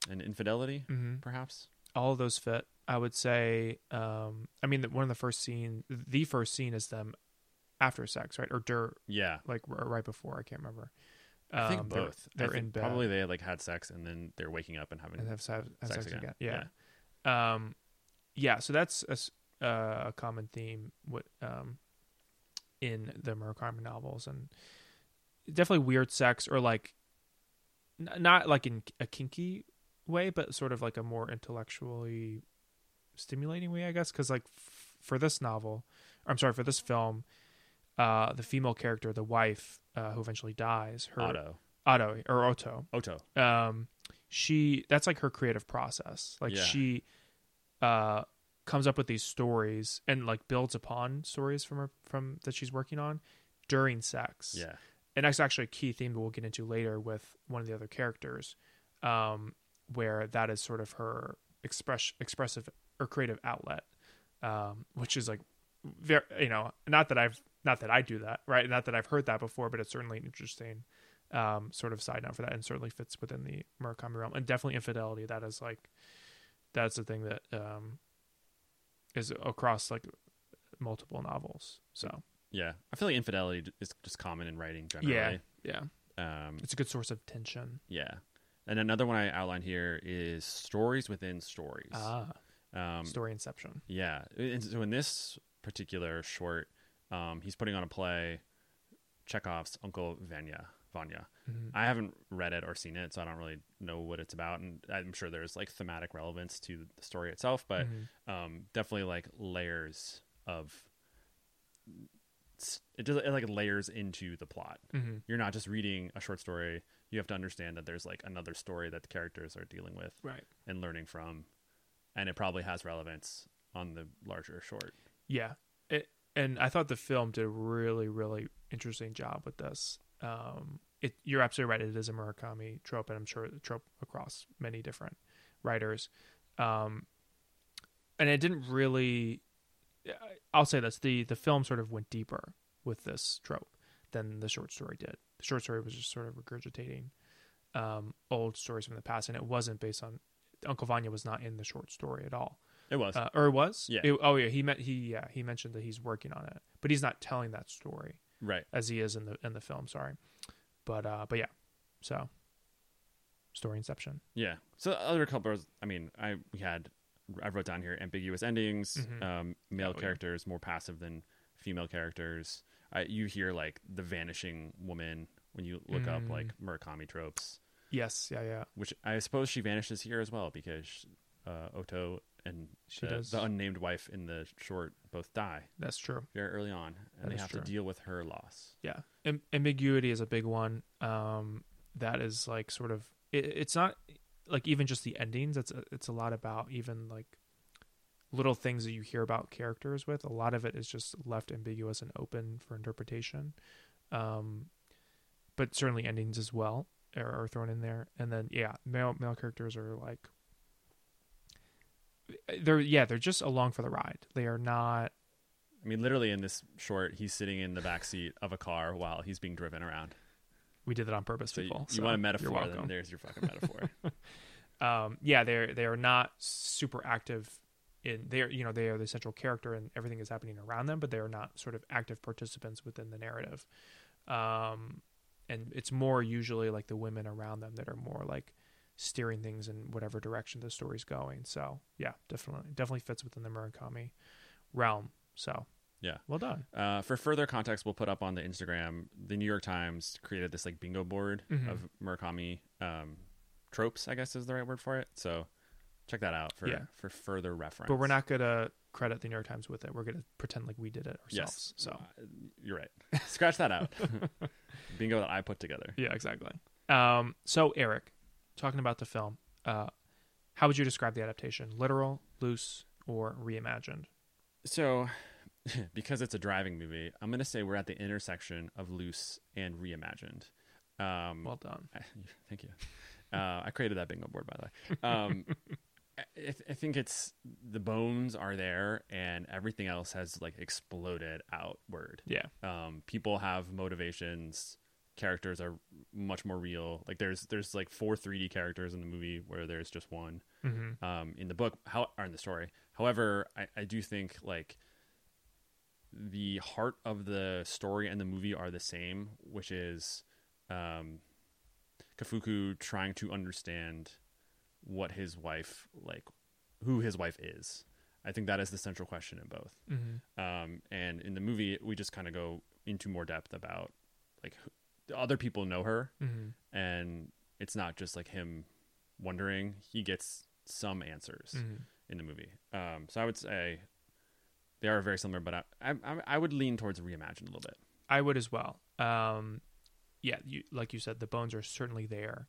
and infidelity, hmm perhaps. All of those fit. I would say. Um, I mean, one of the first scene, the first scene is them after sex, right, or dirt Yeah, like right before. I can't remember. I think Um, they're- They're, think in bed. Probably they like had sex and then they're waking up and having and have, have, have sex sex, again. again. Yeah. Um, yeah. So that's a, uh, a common theme with um, in the Murakami novels, and definitely weird sex or like n- not like in a kinky way, but sort of like a more intellectually stimulating way, I guess. Because like f- for this novel, I'm sorry, for this film, uh, the female character, the wife, uh, who eventually dies, her Otto. Otto or Otto, Otto. um she that's like her creative process like Yeah. she uh comes up with these stories and like builds upon stories from her from that she's working on during sex Yeah. And that's actually a key theme that we'll get into later with one of the other characters, um, where that is sort of her express expressive or creative outlet, um, which is like very you know not that I've not that I do that right, not that I've heard that before, but it's certainly an interesting um, sort of side note for that, and certainly fits within the Murakami realm, and definitely infidelity. That is like that's the thing that um, is across like multiple novels. So Yeah, I feel like infidelity is just common in writing generally. yeah, Um, it's a good source of tension. yeah. And another one I outlined here is stories within stories. Ah, Um, story inception. Yeah. And so in this particular short, um, he's putting on a play, Chekhov's Uncle Vanya. Vanya. Mhm. I haven't read it or seen it, so I don't really know what it's about. And I'm sure there's like thematic relevance to the story itself, but Mhm. um, definitely like layers of it does it like layers into the plot. Mhm. You're not just reading a short story. You have to understand that there's like another story that the characters are dealing with Right. and learning from, and it probably has relevance on the larger short. Yeah. It, and I thought the film did a really, really interesting job with this. Um, it, you're absolutely right. It is a Murakami trope, and I'm sure the trope across many different writers. Um, and it didn't really. I'll say this: the the film sort of went deeper with this trope than the short story did. The short story was just sort of regurgitating um, old stories from the past, and it wasn't based on. Uncle Vanya was not in the short story at all. It was. Uh, or it was? Yeah. It- oh yeah, he meant he yeah he mentioned that he's working on it, but he's not telling that story right. as he is in the in the film. Sorry, but uh, but yeah, so story inception. Yeah. So other couples, I mean, I we had I wrote down here ambiguous endings, Mhm. um, male Oh, yeah. characters more passive than female characters. Uh, you hear like the vanishing woman when you look up Mm. like Murakami tropes, Yes, yeah, yeah. which I suppose she vanishes here as well because uh, Oto and She the, does. the unnamed wife in the short both die That's true. very early on, and That they have true. to deal with her loss. Yeah, Am- ambiguity is a big one. Um, that is like sort of it, it's not like even just the endings. It's a, it's a lot about even like little things that you hear about characters with. A lot of it is just left ambiguous and open for interpretation. Um, but certainly endings as well are, are thrown in there. And then yeah, male male characters are like they're yeah they're just along for the ride. They are not I mean, literally in this short, he's sitting in the back seat of a car while he's being driven around. We did that on purpose, So you, people. you so want a metaphor? Then welcome. there's your fucking metaphor. um, yeah, they're they are not super active in they're you know they are the central character and everything is happening around them, but they are not sort of active participants within the narrative. Um, and it's more usually like the women around them that are more like steering things in whatever direction the story's going. So yeah, definitely definitely fits within the Murakami realm. So Yeah. well done. Uh, for further context, we'll put up on the Instagram. The New York Times created this like bingo board Mhm. of Murakami um, tropes. I guess is the right word for it. So check that out for Yeah. for further reference. But we're not gonna credit the New York Times with it. We're gonna pretend like we did it ourselves. Yes. So Uh, you're right. Scratch that out. bingo that I put together. Yeah, exactly. Um, so Eric, talking about the film, uh, how would you describe the adaptation? Literal, loose, or reimagined? So, because it's a driving movie, I'm going to say we're at the intersection of loose and reimagined. Um, Well done. I, thank you. Uh, I created that bingo board, by the way. Um, I, I think it's the bones are there, and everything else has like exploded outward. Yeah. Um, people have motivations. Characters are much more real. Like there's there's like four 3D characters in the movie where there's just one Mm-hmm. um, in the book how or in the story. However, I, I do think like the heart of the story and the movie are the same, which is um, Kafuku trying to understand what his wife like, who his wife is. I think that is the central question in both. Mm-hmm. Um, and in the movie, we just kind of go into more depth about like who, other people know her, Mm-hmm. and it's not just like him wondering. He gets some answers Mm-hmm. in the movie. Um, so I would say they are very similar, but I, I, I would lean towards reimagined a little bit. I would as well. Um, yeah, you, like you said, the bones are certainly there.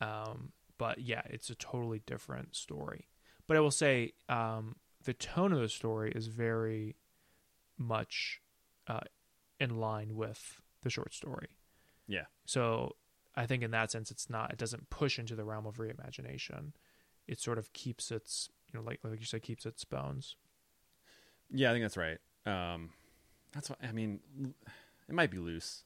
Um, but yeah, it's a totally different story. But I will say, um, the tone of the story is very much uh, in line with the short story. Yeah. So I think in that sense, it's not. It doesn't push into the realm of reimagination. It sort of keeps its, you know, like like you said, keeps its bones. Yeah, I think that's right. Um, that's what I mean. It might be loose.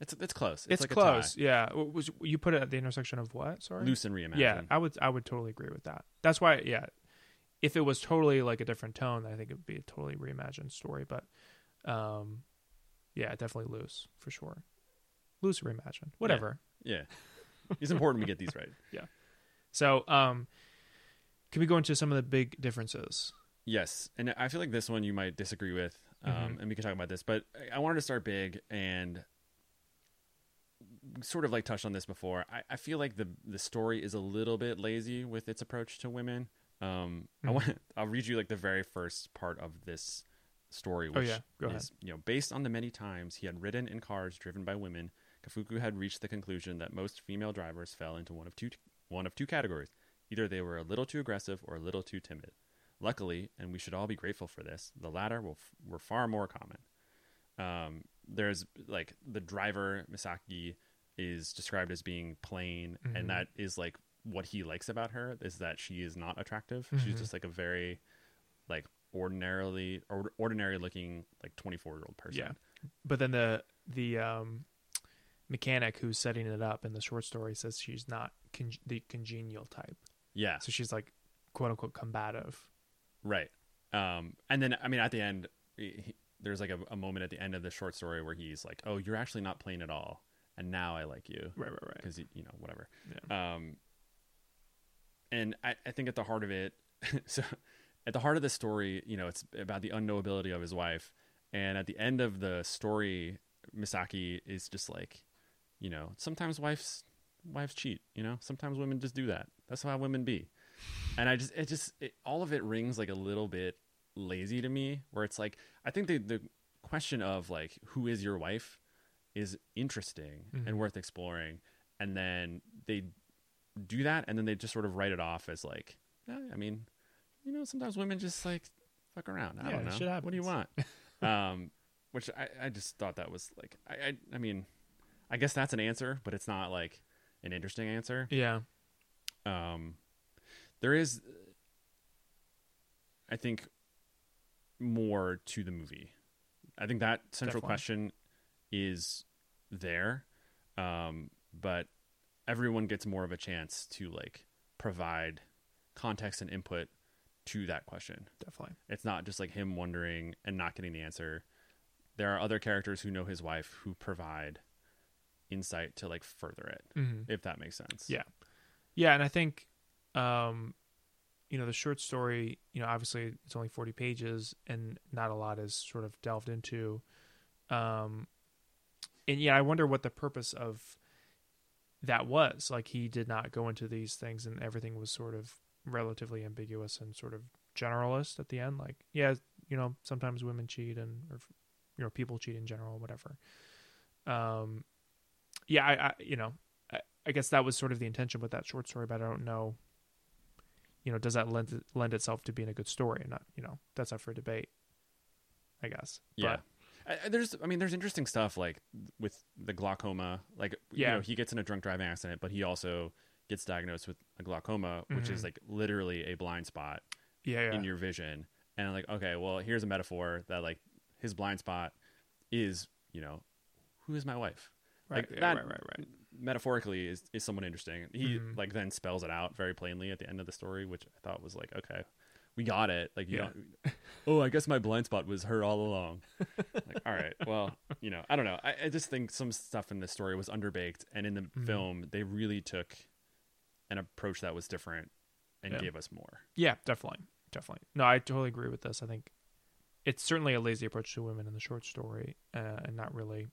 It's it's close. It's, like close. A Yeah. W- Was you put it at the intersection of what? Sorry. Loose and reimagine. Yeah, I would. I would totally agree with that. That's why. Yeah. If it was totally like a different tone, I think it would be a totally reimagined story. But, um, yeah, definitely loose for sure. Loose reimagined. Whatever. yeah. It's important we get these right. Yeah. So, um, can we go into some of the big differences? Yes, and I feel like this one you might disagree with, um, Mhm. and we can talk about this. But I- I wanted to start big and sort of like touched on this before. I, I feel like the the story is a little bit lazy with its approach to women. Um, I Mhm. want I'll read you like the very first part of this story, Oh, which yeah. Go ahead. is you know based on the many times he had ridden in cars driven by women. Kafuku had reached the conclusion that most female drivers fell into one of two one of two categories. Either they were a little too aggressive or a little too timid. Luckily, and we should all be grateful for this, the latter will, were far more common. Um, there's like the driver Misaki is described as being plain, Mhm. and that is like what he likes about her is that she is not attractive. Mhm. She's just like a very like ordinarily or ordinary looking like 24 year old person. Yeah. But then the the um, mechanic who's setting it up in the short story says she's not con- the congenial type. Yeah. So she's like quote unquote combative. Right. Um, and then, I mean, at the end, he, he- there's like a, a moment at the end of the short story where he's like, "Oh, you're actually not plain at all, and now I like you Right, right, right. because you know whatever." Yeah. Um, and I, I think at the heart of it, so at the heart of the story, you know, it's about the unknowability of his wife, and at the end of the story, Misaki is just like, you know, sometimes wives wives cheat. You know, sometimes women just do that. That's how women be and I just it just it, all of it rings like a little bit lazy to me. Where it's like I think the the question of like who is your wife is interesting Mhm. and worth exploring, and then they do that, and then they just sort of write it off as like, eh, I mean, you know, sometimes women just like fuck around. I Yeah, don't know. What do you want? um, which I I just thought that was like I I, I mean, I guess that's an answer, but it's not like an interesting answer Yeah. um, there is, I think, more to the movie. I think that central Definitely. question is there, um, but everyone gets more of a chance to like provide context and input to that question. Definitely. It's not just like him wondering and not getting the answer. There are other characters who know his wife who provide insight to like further it, hmm if that makes sense. Yeah. Yeah, and I think, um, you know, the short story, you know, obviously it's only 40 pages and not a lot is sort of delved into. Um, and yeah, I wonder what the purpose of that was. Like, he did not go into these things and everything was sort of relatively ambiguous and sort of generalist at the end. Like, yeah, you know, sometimes women cheat and, or, you know, people cheat in general, whatever. Um, yeah, I, I you know, I, I guess that was sort of the intention with that short story, but I don't know. You know, does that lend lend itself to being a good story? And not, you know, that's up for debate. I guess. Yeah. But, I, there's, I mean, there's interesting stuff like with the glaucoma. Like, you know, he gets in a drunk driving accident, but he also gets diagnosed with a glaucoma, which is Mhm. like literally a blind spot yeah, yeah, in your vision. And I'm like, okay, well, here's a metaphor that like his blind spot is, you know, who is my wife? right, like yeah, that right, right, right. Metaphorically is is somewhat interesting. He Mhm. like then spells it out very plainly at the end of the story, which I thought was like, okay, we got it. Like, you Yeah. don't, oh, I guess my blind spot was her all along. like, all right, well, you know, I don't know. I, I just think some stuff in the story was underbaked, and in the Mhm. film, they really took an approach that was different and Yeah. gave us more. Yeah, definitely, definitely. No, I totally agree with this. I think it's certainly a lazy approach to women in the short story, uh, and not really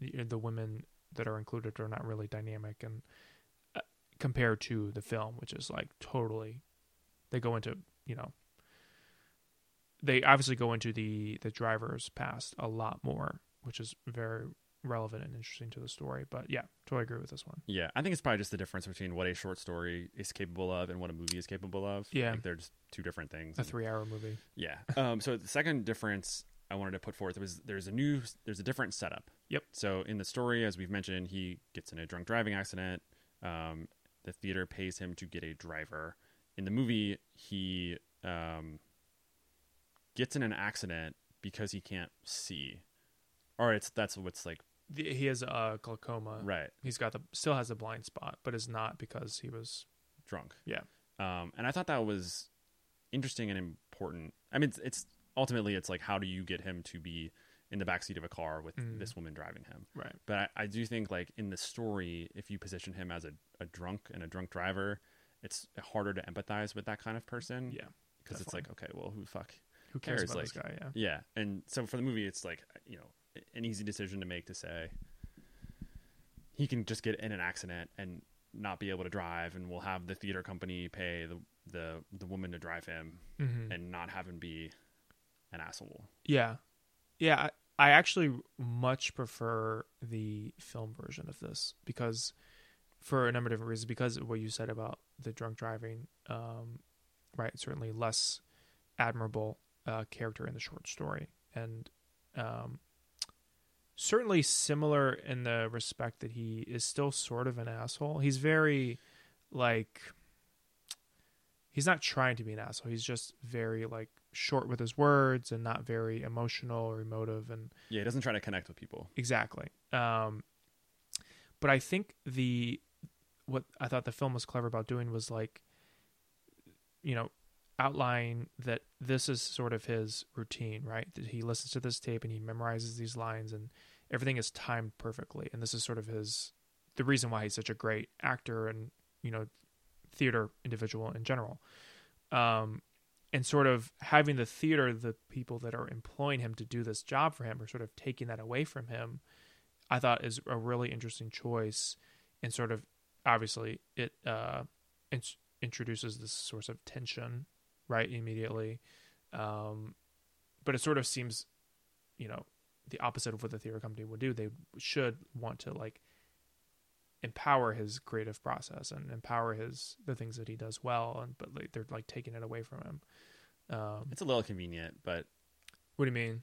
the, the women that are included are not really dynamic and uh, compared to the film, which is like totally. They go into you know. They obviously go into the the driver's past a lot more, which is very relevant and interesting to the story. But yeah, totally agree with this one. Yeah, I think it's probably just the difference between what a short story is capable of and what a movie is capable of. Yeah. like they're just two different things. A and- three hour movie. Yeah. Um, so the second difference I wanted to put forth was there's a new there's a different setup. Yep. So in the story, as we've mentioned, he gets in a drunk driving accident. Um, the theater pays him to get a driver. In the movie, he um, gets in an accident because he can't see, or it's that's what's like The, he has uh, glaucoma. right He's got the still has a blind spot, but is not because he was drunk. yeah. um, and I thought that was interesting and important. I mean, it's, it's ultimately it's like how do you get him to be in the backseat of a car with Mm. this woman driving him? Right. But I, I do think like in the story, if you position him as a, a drunk and a drunk driver, it's harder to empathize with that kind of person. Yeah. because it's like okay, well, who fuck Who cares, cares? about like, this guy? Yeah. yeah. And so for the movie, it's like you know an easy decision to make to say he can just get in an accident and not be able to drive, and we'll have the theater company pay the the the woman to drive him Mhm. and not have him be an asshole. Yeah. Yeah. I, actually much prefer the film version of this because, for a number of different reasons, because of what you said about the drunk driving, um, right? Certainly less admirable uh, character in the short story. And um, certainly similar in the respect that he is still sort of an asshole. He's very, like, he's not trying to be an asshole. He's just very like short with his words and not very emotional or emotive and Yeah, he doesn't try to connect with people. exactly. Um, but I think the what I thought the film was clever about doing was like, you know, outline that this is sort of his routine, right? That he listens to this tape and he memorizes these lines and everything is timed perfectly. And this is sort of his the reason why he's such a great actor and you know theater individual in general. Um, and sort of having the theater, the people that are employing him to do this job for him, are sort of taking that away from him. I thought is a really interesting choice, and sort of obviously it uh, in- introduces this source of tension right immediately, um, but it sort of seems, you know, the opposite of what the theater company would do. They should want to like empower his creative process and empower his the things that he does well and but like they're like taking it away from him um It's a little convenient, but what do you mean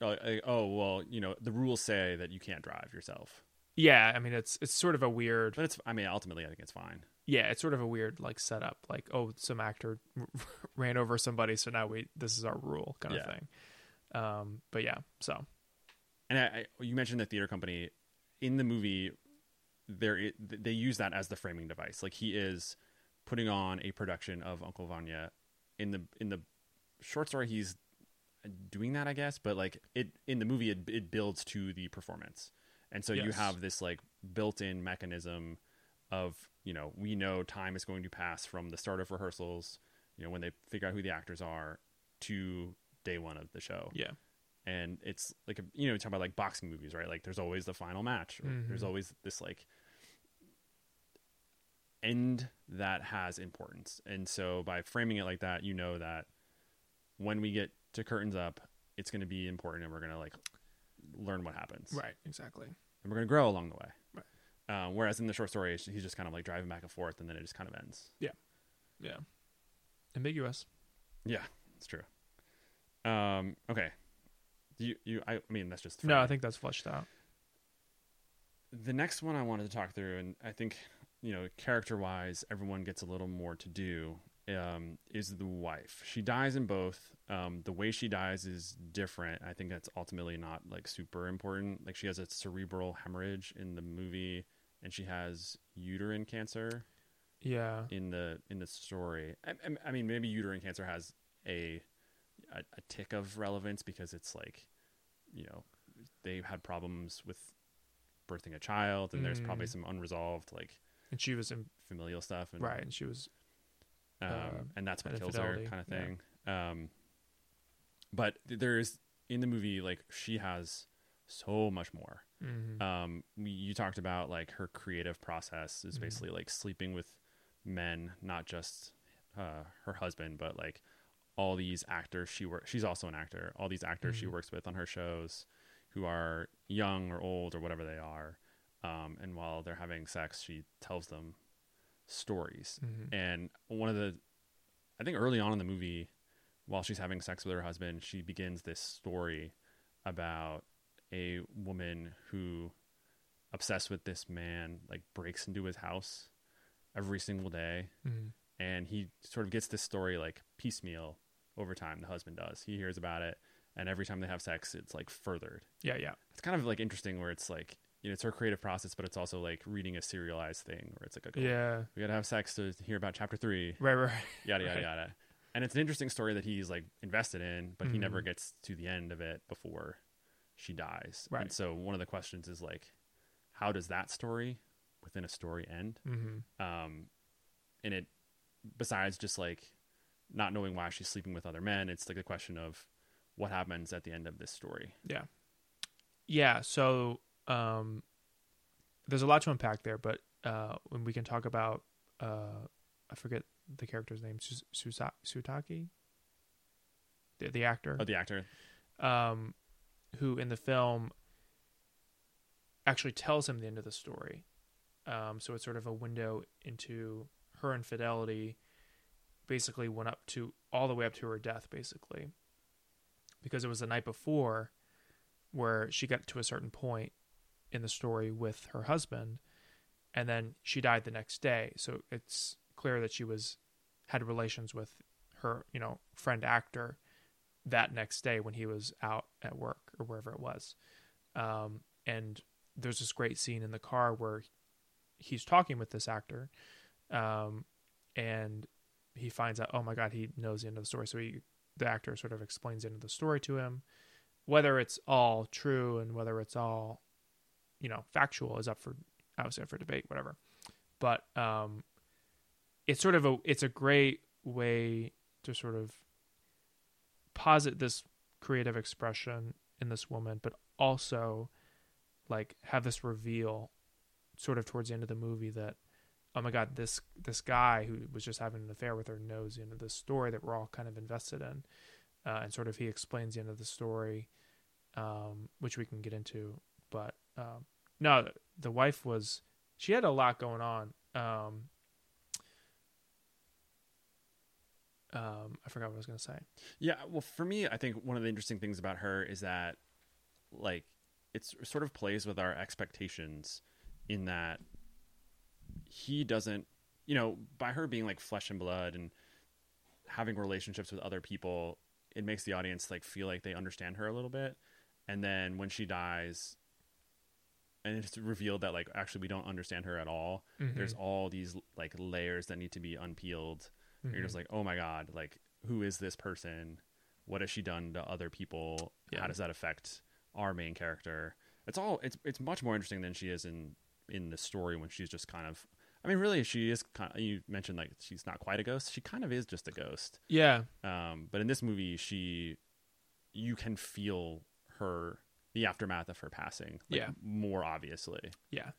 uh, oh well, you know the rules say that you can't drive yourself, yeah i mean it's it's sort of a weird but it's I mean ultimately I think it's fine. yeah it's sort of a weird like setup like oh some actor ran over somebody so now we this is our rule kind of Yeah. thing um but yeah so And I, I, you mentioned the theater company in the movie. There, they use that as the framing device. Like he is putting on a production of Uncle Vanya. In the in the short story, he's doing that, I guess. But like it in the movie, it, it builds to the performance, and so you have this like built-in mechanism of you know we know time is going to pass from the start of rehearsals, you know when they figure out who the actors are, to day one of the show yeah and it's like a, you know you talk about like boxing movies right like there's always the final match or mm-hmm. there's always this like end that has importance. And so by framing it like that you know that when we get to curtains up it's going to be important and we're going to like learn what happens. Right exactly. And we're going to grow along the way. Right. uh, whereas in the short story he's just kind of like driving back and forth and then it just kind of ends. Yeah. Yeah. ambiguous. Yeah it's true. Um okay. You you i, I mean that's just no i think that's fleshed out. The next one I wanted to talk through, and I think you know, character wise, everyone gets a little more to do. Um, is the wife? She dies in both. Um, the way she dies is different. I think that's ultimately not like super important. Like she has a cerebral hemorrhage in the movie, and she has uterine cancer yeah in the in the story. I, I- I mean, maybe uterine cancer has a, a a tick of relevance because it's like, you know, they had problems with birthing a child, and there's probably Mm. some unresolved like and she was in familial stuff, and right and she was um, uh, and that's what kills her, kind of yeah. thing. Um, but there is in the movie like she has so much more. mhm. Um, you talked about like her creative process is Mhm. basically like sleeping with men, not just uh, her husband, but like all these actors she works. She's also an actor. All these actors she Mhm. works with on her shows, who are young or old or whatever they are. Um, and while they're having sex, she tells them stories. Mhm. And one of the, I think early on in the movie, while she's having sex with her husband, she begins this story about a woman who obsessed with this man like breaks into his house every single day Mhm. and he sort of gets this story like piecemeal over time the husband does he hears about it and every time they have sex it's like furthered Yeah, yeah. it's kind of like interesting where it's like you know it's her creative process but it's also like reading a serialized thing where it's like okay, Yeah. we gotta have sex to hear about chapter three Right, right. yada yada Right. yada and it's an interesting story that he's like invested in but he never Mhm. gets to the end of it before she dies Right. and so one of the questions is like how does that story within a story end hmm um and it besides just like not knowing why she's sleeping with other men it's like the question of what happens at the end of this story Yeah. Yeah. So um, there's a lot to unpack there, but uh, when we can talk about, uh, I forget the character's name, Sus- Susa- Sutaki, the, the actor, oh the actor um, who in the film actually tells him the end of the story. Um, so it's sort of a window into her infidelity. Basically, went up to all the way up to her death, basically, because it was the night before where she got to a certain point in the story with her husband, and then she died the next day. So it's clear that she was had relations with her, you know, friend actor that next day when he was out at work or wherever it was. Um, and there's this great scene in the car where he's talking with this actor, um, and he finds out, oh my god, he knows the end of the story. So he, the actor, sort of explains the end of the story to him. Whether it's all true and whether it's all, you know, factual is up for obviously up for debate, whatever. But um, it's sort of a it's a great way to sort of posit this creative expression in this woman, but also like have this reveal sort of towards the end of the movie that oh my god this this guy who was just having an affair with her knows you know the story that we're all kind of invested in uh, and sort of he explains the end of the story um, which we can get into but um, no the wife was she had a lot going on um, um, I forgot what I was going to say. Yeah, well, for me, I think one of the interesting things about her is that, like, it sort of plays with our expectations in that he doesn't, you know, by her being like flesh and blood and having relationships with other people, it makes the audience like feel like they understand her a little bit. And then when she dies, and it's revealed that like actually we don't understand her at all. There's all these like layers that need to be unpeeled. You're just like, oh my god, like who is this person? What has she done to other people? Yeah. How does that affect our main character? It's all it's it's much more interesting than she is in in the story when she's just kind of. I mean, really, she is kind. Of, you mentioned like she's not quite a ghost. She kind of is just a ghost. Yeah, Um, but in this movie, she, you can feel her the aftermath of her passing. like, Yeah. more obviously. Yeah.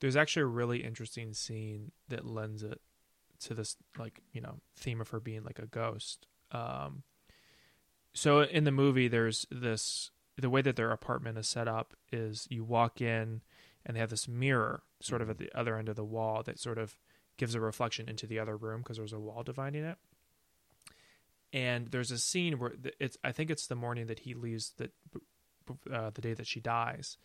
There's actually a really interesting scene that lends it to this like, you know, theme of her being like a ghost. Um so in the movie there's this the way that their apartment is set up is you walk in and they have this mirror sort of at the other end of the wall that sort of gives a reflection into the other room because there's a wall dividing it. And there's a scene where it's I think it's the morning that he leaves that uh, the day that she dies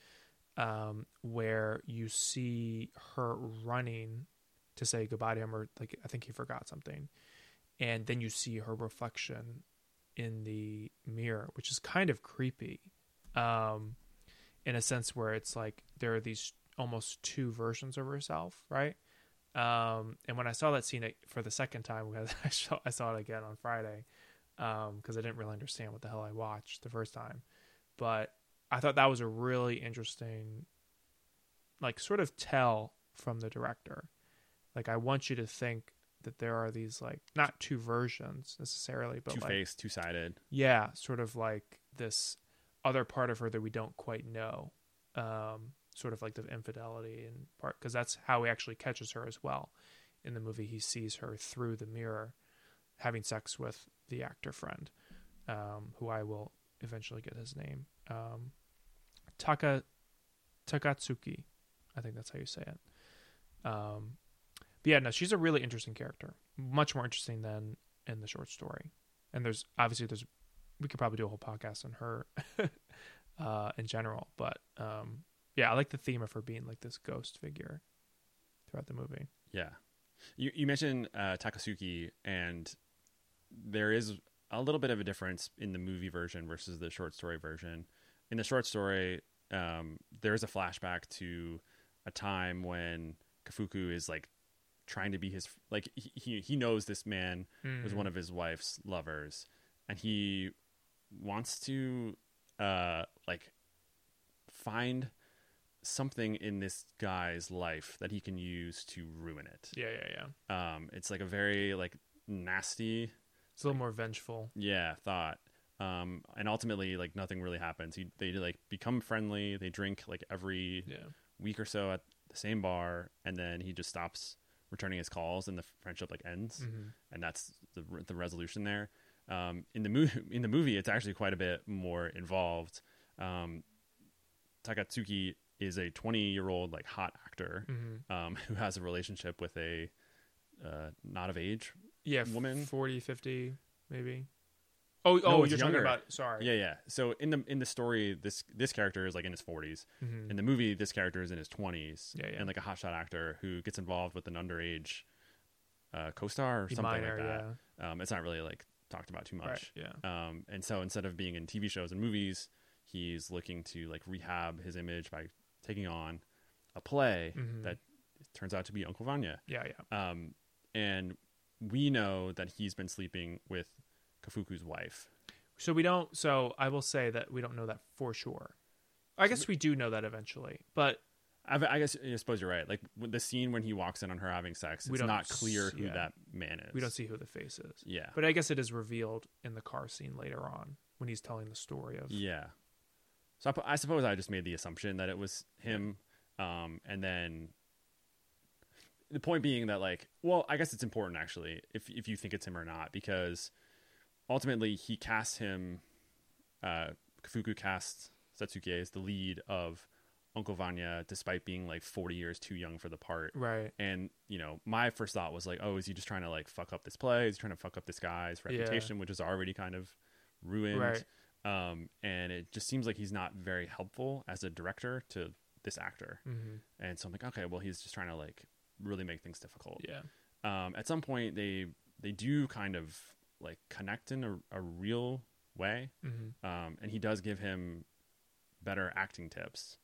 um, where you see her running to say goodbye to him, or like I think he forgot something, and then you see her reflection in the mirror, which is kind of creepy, um, in a sense where it's like there are these almost two versions of herself, right? Um, and when I saw that scene for the second time, because I saw, I saw it again on Friday, because I didn't really understand what the hell I watched the first time, but I thought that was a really interesting, like, sort of tell from the director. Like, I want you to think that there are these, like, not two versions necessarily, but Two like, faced, two sided. yeah, sort of like this other part of her that we don't quite know. Um, sort of like the infidelity and part, because that's how he actually catches her as well. In the movie, he sees her through the mirror having sex with the actor friend, um, who I will eventually get his name. Um, Taka Takatsuki, I think that's how you say it. Um, but yeah, no, she's a really interesting character, much more interesting than in the short story. and there's obviously there's we could probably do a whole podcast on her uh in general but um yeah i like the theme of her being like this ghost figure throughout the movie Yeah. You you mentioned uh, Takatsuki, and there is a little bit of a difference in the movie version versus the short story version. In the short story, um, there is a flashback to a time when Kafuku is like trying to be his like he he, he knows this man was one of his wife's lovers, and he wants to uh like find something in this guy's life that he can use to ruin it. yeah yeah yeah Um, it's like a very like nasty, it's a little more vengeful yeah, thought. Um, and ultimately, like nothing really happens. He they like become friendly. They drink like every yeah week or so at the same bar, and then he just stops returning his calls, and the friendship like ends. hmm And that's the the resolution there. Um, in the movie, in the movie, it's actually quite a bit more involved. Um, Takatsuki is a 20 year old like hot actor hmm um, who has a relationship with a uh, not of age yeah Woman? 40 50 maybe oh No, oh you're younger. talking about sorry Yeah, yeah. So in the in the story, this this character is like in his 40s. Mhm. In the movie, this character is in his 20s. Yeah, yeah. And like a hotshot actor who gets involved with an underage uh, co-star or something minor, like that. Um, it's not really like talked about too right much. yeah Um, and so instead of being in TV shows and movies, he's looking to like rehab his image by taking on a play Mhm. that turns out to be Uncle Vanya. yeah yeah Um, and we know that he's been sleeping with Kafuku's wife. So we don't. So I will say that we don't know that for sure. I guess we do know that eventually, but I, I guess I suppose you're right. Like the scene when he walks in on her having sex, We it's don't not clear s- who yeah. that man is. we don't see who the face is. Yeah, But I guess it is revealed in the car scene later on when he's telling the story of. yeah. So I, I suppose I just made the assumption that it was him, um, and then the point being that like, well, I guess it's important actually if if you think it's him or not because ultimately he casts him. Uh, Kafuku casts Satsuki as the lead of Uncle Vanya, despite being like 40 years too young for the part. Right. And you know, my first thought was like, oh, is he just trying to like fuck up this play? Is he trying to fuck up this guy's Yeah. reputation, which is already kind of ruined? Right. Um, and it just seems like he's not very helpful as a director to this actor. hmm And so I'm like, okay, well, he's just trying to like really make things difficult. Yeah. Um, at some point, they they do kind of like connect in a, a real way hmm um, and he does give him better acting tips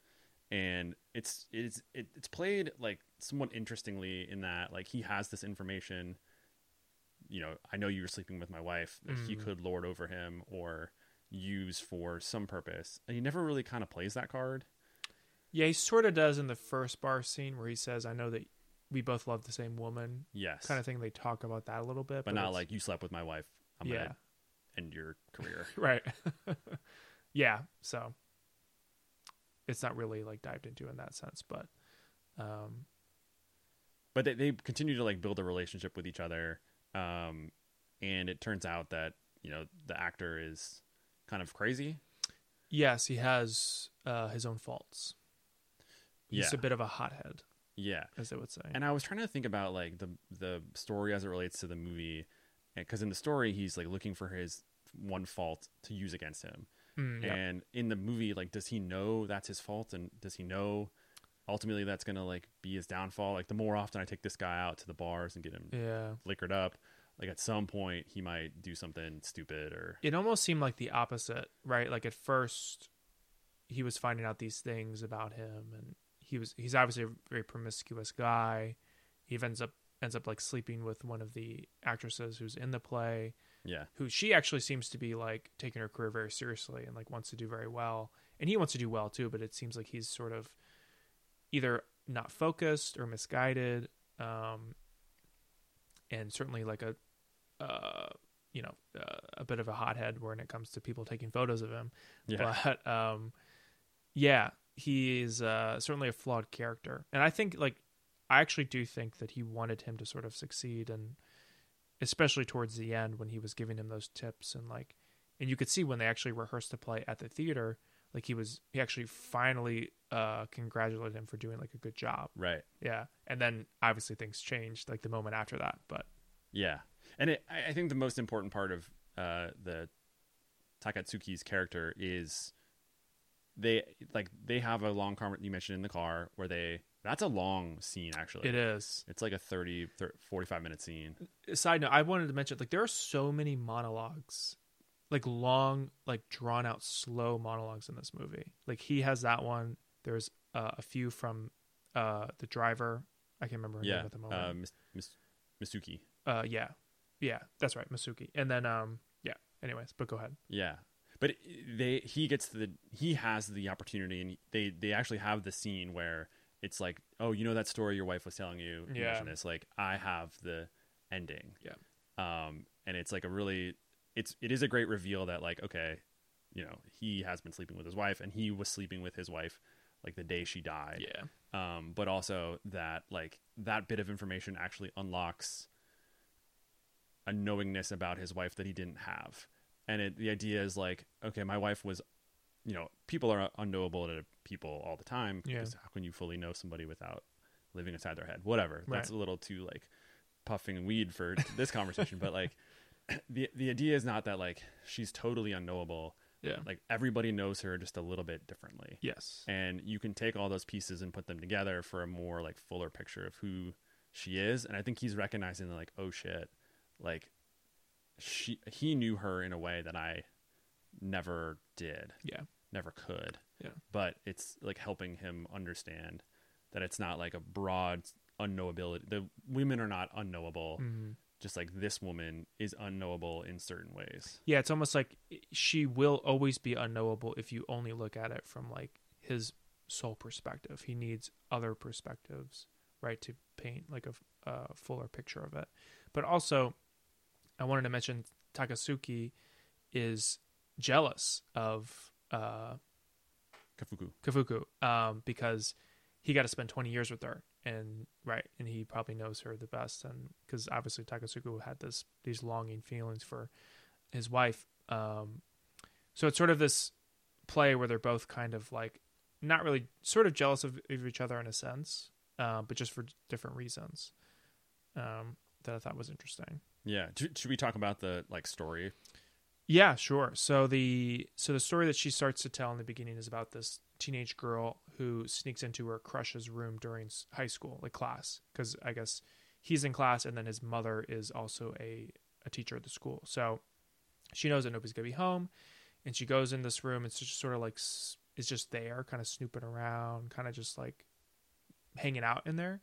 and it's it's it, it's played like somewhat interestingly in that like he has this information you know i know you were sleeping with my wife that he Mm. could lord over him or use for some purpose and he never really kind of plays that card Yeah, he sort of does in the first bar scene where he says, "I know that we both love the same woman," yes kind of thing. They talk about that a little bit, but not it's- like you slept with my wife i'm yeah, gonna end your career right. yeah, so it's not really like dived into in that sense, but um, but they, they continue to like build a relationship with each other um and it turns out that you know the actor is kind of crazy yes, he has uh, his own faults. He's yeah a bit of a hothead, yeah as they would say. and i was trying to think about like the the story as it relates to the movie because in the story he's like looking for his one fault to use against him Mm, yeah. and in the movie like does he know that's his fault and does he know ultimately that's gonna like be his downfall like the more often i take this guy out to the bars and get him yeah. liquored up like at some point he might do something stupid or It almost seemed like the opposite, right? Like at first, he was finding out these things about him, and he was he's obviously a very promiscuous guy. He ends up ends up like sleeping with one of the actresses who's in the play, yeah who she actually seems to be like taking her career very seriously and like wants to do very well, and he wants to do well too. But it seems like he's sort of either not focused or misguided, um, and certainly like a uh, you know, uh, a bit of a hothead when it comes to people taking photos of him. yeah But um, yeah, he is uh, certainly a flawed character, and I think like I actually do think that he wanted him to sort of succeed, and especially towards the end when he was giving him those tips and like, and you could see when they actually rehearsed the play at the theater, like he was he actually finally uh congratulated him for doing like a good job. right. Yeah, and then obviously things changed like the moment after that, but Yeah, and it, I I think the most important part of uh, the Takatsuki's character is they like they have a long conversation you mentioned in the car where they that's a long scene actually It is. it's like a 30, 30 45 minute scene Side note, I wanted to mention like there are so many monologues, like long, like drawn out, slow monologues in this movie. Like he has that one. There's uh, a few from uh, the driver. I can't remember her yeah name at the moment. uh, Mis- Mis- misuki uh, yeah, yeah, that's right, Masuki. And then um, yeah. Anyways, but go ahead. Yeah, but they he gets the he has the opportunity, and they they actually have the scene where it's like, oh, you know that story your wife was telling you. Yeah. This like I have the ending. Yeah. Um, and it's like a really it's it is a great reveal that like okay, you know he has been sleeping with his wife, and he was sleeping with his wife like the day she died. Yeah, um, but also that like that bit of information actually unlocks a knowingness about his wife that he didn't have and it, the idea is like okay my wife was you know people are unknowable to people all the time Yeah. how can you fully know somebody without living inside their head? Whatever. Right. that's a little too like puffing weed for this conversation but like the the idea is not that like she's totally unknowable. Yeah, like everybody knows her just a little bit differently. Yes, and you can take all those pieces and put them together for a more like fuller picture of who she is. And i think he's recognizing that like oh shit. Like she he knew her in a way that i never did yeah, never could Yeah. but it's like helping him understand that it's not like a broad unknowability the women are not unknowable Mhm. just like this woman is unknowable in certain ways yeah. It's almost like she will always be unknowable if you only look at it from like his sole perspective. He needs other perspectives, right, to paint like a fuller picture of it. But also, I wanted to mention Takatsuki is jealous of uh, kafuku. Kafuku um, because he got to spend 20 years with her and right and he probably knows her the best and because obviously Takatsuki had this these longing feelings for his wife um, so it's sort of this play where they're both kind of like not really sort of jealous of, of each other in a sense uh, but just for different reasons um, that I thought was interesting yeah should, we talk about the like story yeah, sure. So the so the story that she starts to tell in the beginning is about this teenage girl who sneaks into her crush's room during high school, like class, because I guess he's in class and then his mother is also a a teacher at the school. So she knows that nobody's gonna be home, and she goes in this room. It's just sort of like is just there, kind of snooping around, kind of just like hanging out in there,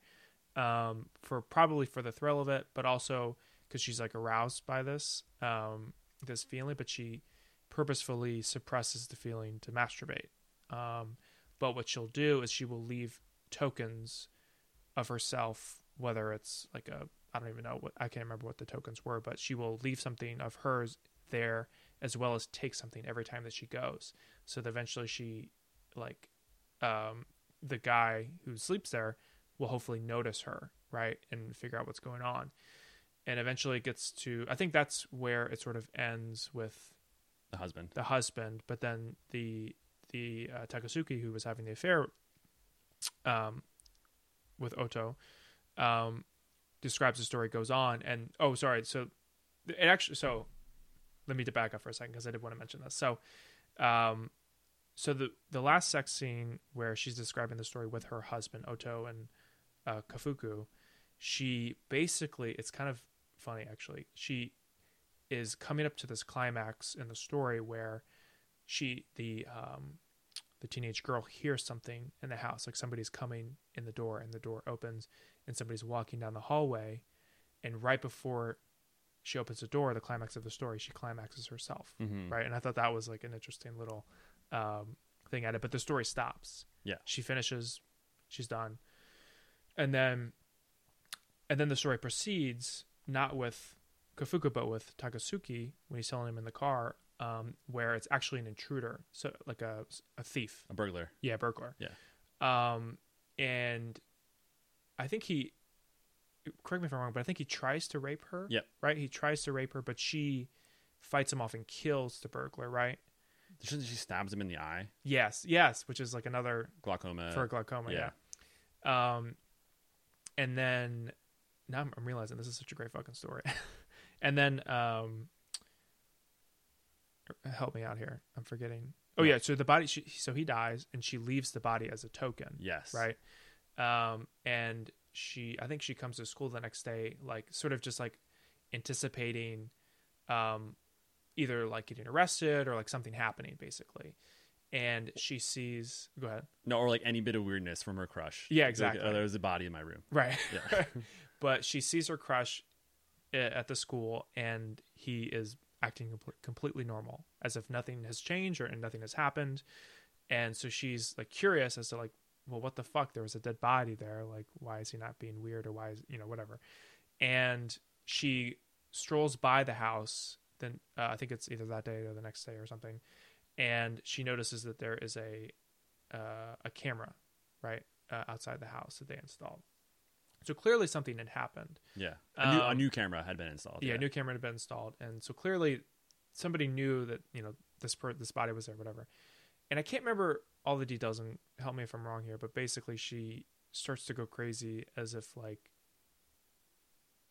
um, for probably for the thrill of it, but also because she's like aroused by this. Um, this feeling, but she purposefully suppresses the feeling to masturbate. Um, but what she'll do is she will leave tokens of herself, whether it's like a I don't even know what I can't remember what the tokens were, but she will leave something of hers there as well as take something every time that she goes. So that eventually she like um the guy who sleeps there will hopefully notice her, right? And figure out what's going on. And eventually it gets to I think that's where it sort of ends with the husband the husband, but then the the uh, Takatsuki who was having the affair um, with Oto um, describes the story goes on, and oh, sorry, so it actually so let me back up for a second because I did want to mention this. So, um, so the the last sex scene where she's describing the story with her husband Oto and uh, Kafuku, she basically it's kind of funny actually. She is coming up to this climax in the story where she the um the teenage girl hears something in the house like somebody's coming in the door and the door opens and somebody's walking down the hallway and right before she opens the door the climax of the story she climaxes herself Mhm. right and i thought that was like an interesting little um thing at it but the story stops Yeah. she finishes she's done and then and then the story proceeds not with Kafuku but with Takatsuki when he's telling him in the car um, where it's actually an intruder so like a, a thief a burglar yeah burglar Yeah. um and I think he correct me if I'm wrong but I think he tries to rape her Yep. right he tries to rape her but she fights him off and kills the burglar right she, she stabs him in the eye yes yes which is like another glaucoma for glaucoma yeah. yeah. um and then now I'm, I'm realizing this is such a great fucking story and then um help me out here. I'm forgetting. Oh yeah, so the body. She, so he dies, and she leaves the body as a token. Yes. Right. Um, and she, I think she comes to school the next day, like sort of just like anticipating, um, either like getting arrested or like something happening, basically. And she sees. Go ahead. No, or like any bit of weirdness from her crush. Yeah, Like, exactly. oh, there was a body in my room. Right. Yeah. but she sees her crush at the school, and he is acting completely normal, as if nothing has changed or and nothing has happened. And so she's like curious as to like, well, what the fuck? There was a dead body there. Like, why is he not being weird or why is you know whatever? And she strolls by the house. Then uh, I think it's either that day or the next day or something, and she notices that there is a uh, a camera right uh, outside the house that they installed. So clearly something had happened. Yeah. A new, a Um, new camera had been installed. Yeah, a new camera had been installed, and so clearly somebody knew that you know this per- this body was there, whatever. And I can't remember all the details, and help me if I'm wrong here, but basically she starts to go crazy as if like,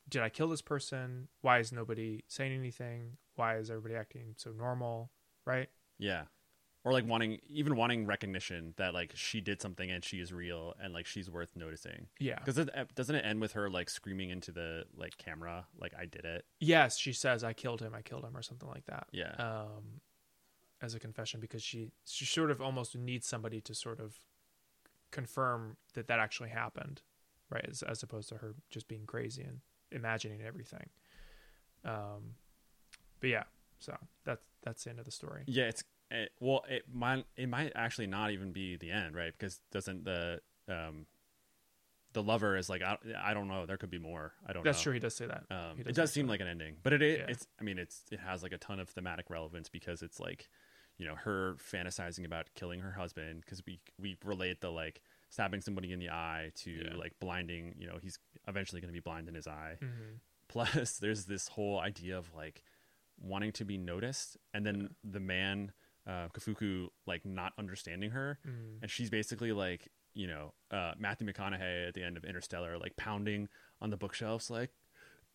did I kill this person? Why is nobody saying anything? Why is everybody acting so normal? Right? Yeah. Or like wanting, even wanting recognition that like she did something and she is real and like she's worth noticing. Yeah. Because it, doesn't it end with her like screaming into the like camera, like I did it? Yes, she says I killed him, I killed him, or something like that. Yeah. Um, as a confession, because she she sort of almost needs somebody to sort of confirm that that actually happened, right? As, as opposed to her just being crazy and imagining everything. Um, but yeah, so that's that's the end of the story. Yeah, it's it, well, it might it might actually not even be the end, right? Because doesn't the um the lover is like I, I don't know, there could be more. I don't know. That's know. true. He does say that. Um, He it does does seem that. like an ending, but it, it Yeah. it's I mean it's it has like a ton of thematic relevance because it's like you know her fantasizing about killing her husband because we we relate the like stabbing somebody in the eye to Yeah. like blinding you know he's eventually going to be blind in his eye Mhm. plus there's this whole idea of like wanting to be noticed and then the man uh kafuku like not understanding her Mm. and she's basically like you know uh matthew mcconaughey at the end of interstellar like pounding on the bookshelves like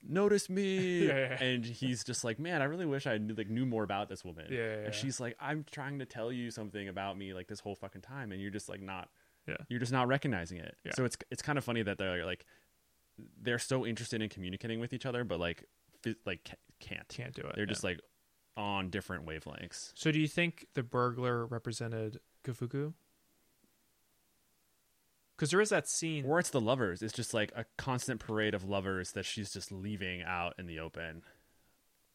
notice me Yeah, yeah, yeah. and he's just like man i really wish i knew, like knew more about this woman Yeah, and she's like i'm trying to tell you something about me like this whole fucking time and you're just like not Yeah. you're just not recognizing it so it's it's kind of funny that they're like they're so interested in communicating with each other but like like can't Can't do it. they're just like on different wavelengths So do you think the burglar represented Kafuku? Because there is that scene. or it's the lovers it's just like a constant parade of lovers that she's just leaving out in the open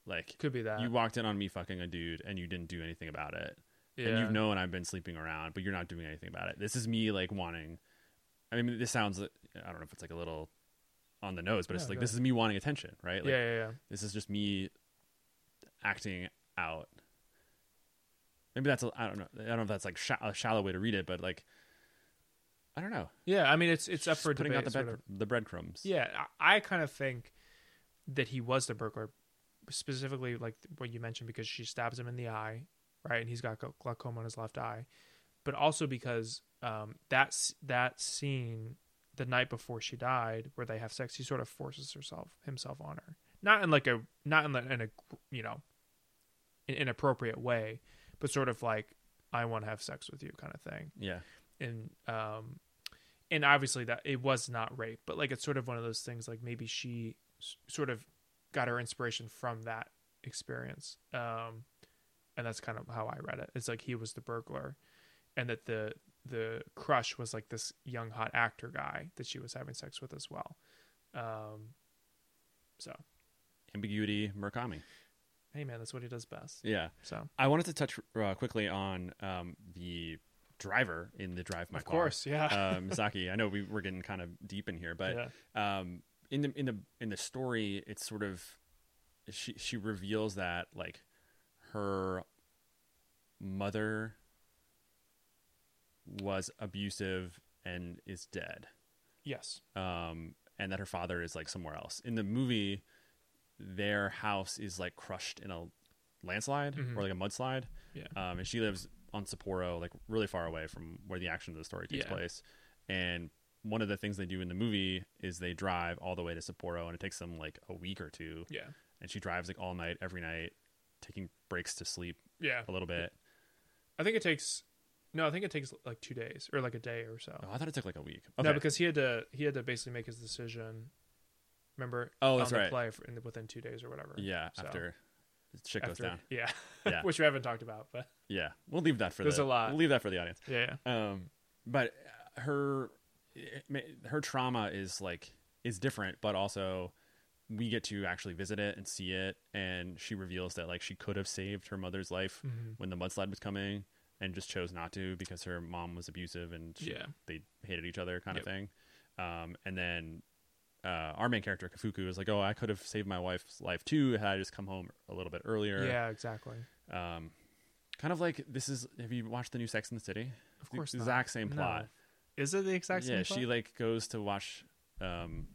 like Could be that. you walked in on me fucking a dude and you didn't do anything about it and you've known i've been sleeping around but you're not doing anything about it this is me like wanting i mean this sounds i don't know if it's like a little on the nose but it's like this is me wanting attention right like yeah, yeah, yeah. this is just me acting out maybe that's a, i don't know i don't know if that's like sha- a shallow way to read it but like i don't know Yeah, I mean it's it's up Just for putting debate. out the, sort bread, of. the breadcrumbs Yeah, I, I kind of think that he was the burglar, specifically like what you mentioned because she stabs him in the eye, right, and he's got glaucoma on his left eye, but also because um, that that scene the night before she died, where they have sex, he sort of forces herself himself on her, not in like a not in, the, in a you know in inappropriate way, but sort of like I want to have sex with you kind of thing. Yeah. And um and obviously that it was not rape but like it's sort of one of those things like maybe she s- sort of got her inspiration from that experience um and that's kind of how i read it. It's like he was the burglar and that the the crush was like this young hot actor guy that she was having sex with as well. Um so. Ambiguity murakami hey man that's what he does best. Yeah. So. I wanted to touch uh, quickly on um, the driver in the drive my of car. Of course yeah. Uh, misaki i know we were getting kind of deep in here but yeah. um in the in the in the story it's sort of she she reveals that like her mother was abusive and is dead. Yes. Um and that her father is like somewhere else. In the movie their house is like crushed in a landslide Mhm. or like a mudslide yeah um, and she lives on Sapporo, like really far away from where the action of the story takes Yeah. place. And one of the things they do in the movie is they drive all the way to Sapporo, and it takes them like a week or two. yeah And she drives like all night, every night, taking breaks to sleep Yeah. a little bit. I think it takes. No, I think it takes like two days or like a day or so. Oh, I thought it took like a week. No, because he had to he had to basically make his decision. Remember? Oh, that's on the right. Play in the, within two days or whatever. yeah, So, after shit goes after- down. Yeah. Yeah. Which we haven't talked about, but Yeah, we'll leave that for There's the a lot. We'll leave that for the audience. yeah. Um, but her her trauma is like is different, but also we get to actually visit it and see it, and she reveals that like she could have saved her mother's life Mhm. when the mudslide was coming, and just chose not to because her mom was abusive and she, Yeah. they hated each other, kind Yep. of thing. Um, and then. Uh, our main character Kafuku is like, oh, I could have saved my wife's life too had I just come home a little bit earlier. Yeah, exactly. Um, kind of like this is. Have you watched the new Sex in the City? Of course the not. exact same No. plot. Is it the exact same? Yeah, plot? she like goes to watch um,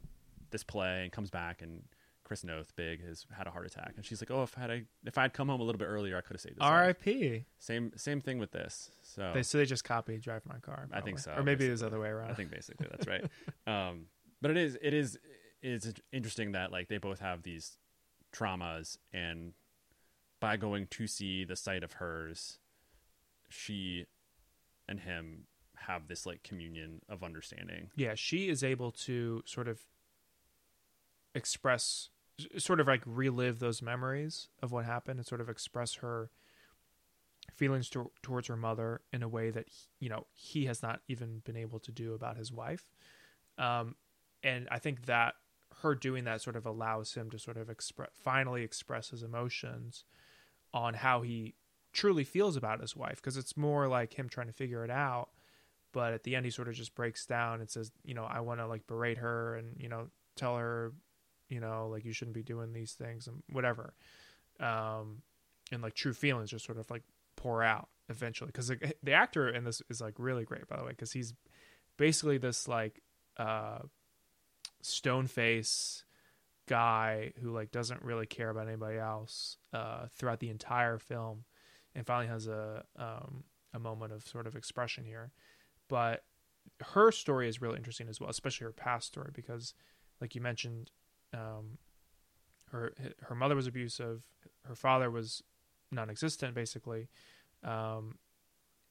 this play and comes back, and Chris Noth, big, has had a heart attack, and she's like, "Oh, if I had I, if I had come home a little bit earlier, I could have saved this." R.I.P. Same same thing with this. So They so they just copied "Drive My Car." I think so, or maybe it was the other way around. I think basically that's right. um, but it is it is it's interesting that like they both have these traumas, and by going to see the site of hers, she and him have this like communion of understanding. yeah, she is able to sort of express, sort of like relive those memories of what happened and sort of express her feelings to, towards her mother in a way that you know he has not even been able to do about his wife. Um, and I think that her doing that sort of allows him to sort of express, finally express his emotions on how he truly feels about his wife because it's more like him trying to figure it out but at the end he sort of just breaks down and says you know i want to like berate her and you know tell her you know like you shouldn't be doing these things and whatever. Um and like true feelings just sort of like pour out eventually because the, the actor in this is like really great by the way because he's basically this like uh stone face guy who like doesn't really care about anybody else uh throughout the entire film and finally has a um a moment of sort of expression here. But her story is really interesting as well, especially her past story because, like you mentioned, um, her her mother was abusive, her father was non-existent basically, um,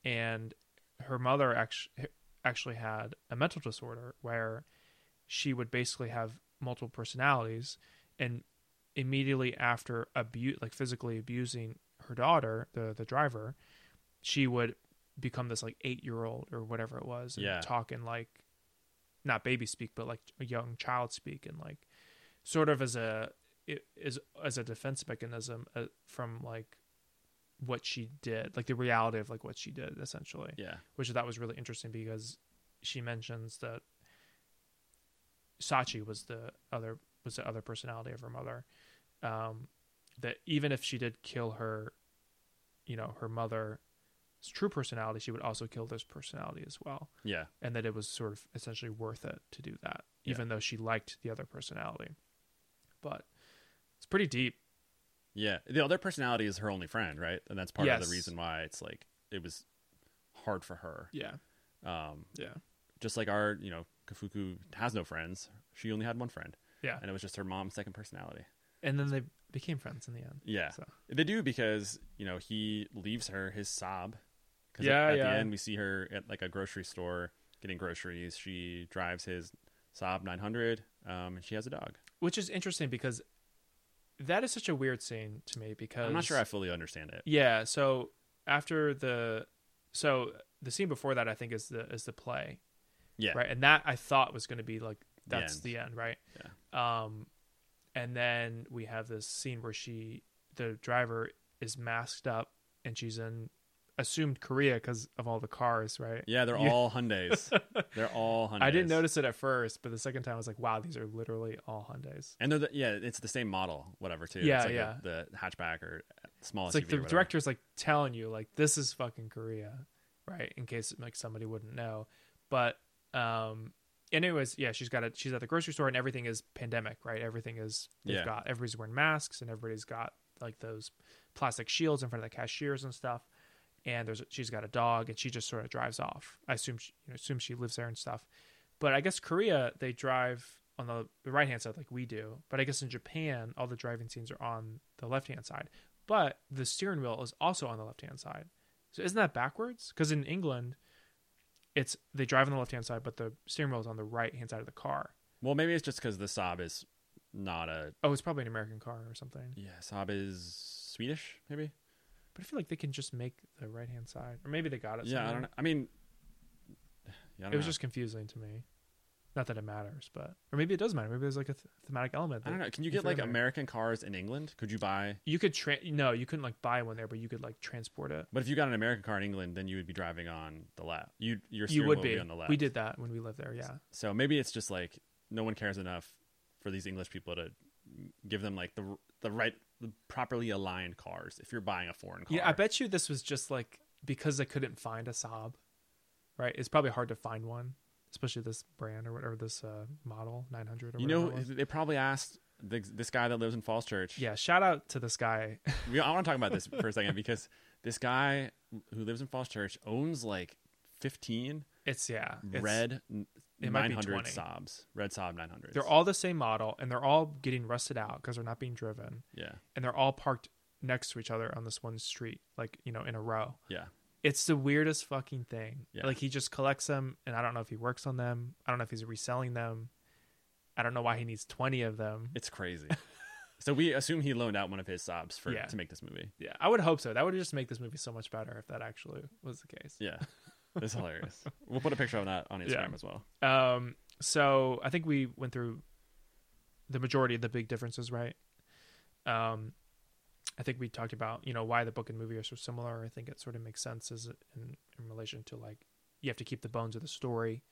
and her mother actually actually had a mental disorder where she would basically have multiple personalities, and immediately after abuse, like physically abusing her daughter, the the driver, she would become this like eight year old or whatever it was and Yeah. talking like not baby speak but like a young child speak and like sort of as a is as a defense mechanism uh, from like what she did like the reality of like what she did essentially Yeah. which I thought was really interesting because she mentions that Sachi was the other was the other personality of her mother. Um, that even if she did kill her, you know, her mother's true personality, she would also kill this personality as well, Yeah. and that it was sort of essentially worth it to do that, Yeah. even though she liked the other personality. But it's pretty deep. Yeah. The other personality is her only friend, right? And that's part of the reason why it's like it was hard for her. Yeah, Um, yeah, just like our, you know, Kafuku has no friends. She only had one friend, yeah. and it was just her mom's second personality. And then they became friends in the end. Yeah, So they do because you know he leaves her his Saab. 'Cause Yeah, at, at yeah. the end we see her at like a grocery store getting groceries. She drives his Saab 900, um, and she has a dog. which is interesting because that is such a weird scene to me because I'm not sure I fully understand it. Yeah, so after the so the scene before that I think is the is the play. Yeah, Right. And that I thought was going to be like The that's end. the end, right? Yeah. Um and then we have this scene where she the driver is masked up and she's in assumed Korea because of all the cars, right? Yeah, they're Yeah. all Hyundai's. they're all Hyundai's. I didn't notice it at first, but the second time I was like, wow, these are literally all Hyundais. And they're the, yeah, it's the same model, whatever too. Yeah, it's like yeah. A, the hatchback or small It's like SUV the director's like telling you like this is fucking Korea, right? In case like somebody wouldn't know. But um and anyways, yeah, she's got it she's at the grocery store and everything is pandemic, right? Everything is they've Yeah. got everybody's wearing masks and everybody's got like those plastic shields in front of the cashiers and stuff. And there's she's got a dog and she just sort of drives off. I assume she you know, assume she lives there and stuff. But I guess Korea they drive on the, the right hand side like we do. But I guess in Japan all the driving scenes are on the left hand side but the steering wheel is also on the left hand side. So isn't that backwards? Because in England, it's they drive on the left hand side, but the steering wheel is on the right hand side of the car. Well, maybe it's just because the Saab is not a. Oh, it's probably an American car or something. Yeah, Saab is Swedish, maybe. But I feel like they can just make the right hand side, or maybe they got it. Yeah, I don't know. I mean, yeah, I don't It was know. just confusing to me. Not that it matters, but or maybe it does matter. Maybe there's like a th- thematic element. I don't know. Can you get like in. American cars in England? Could you buy? You could tra- no, you couldn't like buy one there, but you could like transport it. But if you got an American car in England, then you would be driving on the left. You your You steering would wheel be. on the left. We did that when we lived there. Yeah, So maybe it's just like no one cares enough for these English people to give them like the the right, the properly aligned cars. If you're buying a foreign car, yeah. I bet you this was just like because they couldn't find a Saab, right? It's probably hard to find one, especially this brand or whatever this uh, model 900 or You whatever know, they probably asked the, this guy that lives in Falls Church. Yeah, shout out to this guy. we, I want to talk about this for a second because this guy who lives in Falls Church owns like 15 It's yeah, it's, red it might be 900 20. Saabs, red Saab 900 They're all the same model, and they're all getting rusted out because they're not being driven, yeah, and they're all parked next to each other on this one street, like you know, in a row. yeah. It's the weirdest fucking thing. Yeah. Like he just collects them, and I don't know if he works on them. I don't know if he's reselling them. I don't know why he needs twenty of them. It's crazy. so we assume he loaned out one of his Saabs for Yeah. to make this movie. Yeah, I would hope so. That would just make this movie so much better if that actually was the case. Yeah, it's hilarious. We'll put a picture of that on Instagram Yeah. as well. Um, so I think we went through the majority of the big differences, right? Um, I think we talked about you know why the book and movie are so similar. I think it sort of makes sense as in in relation to like you have to keep the bones of the story,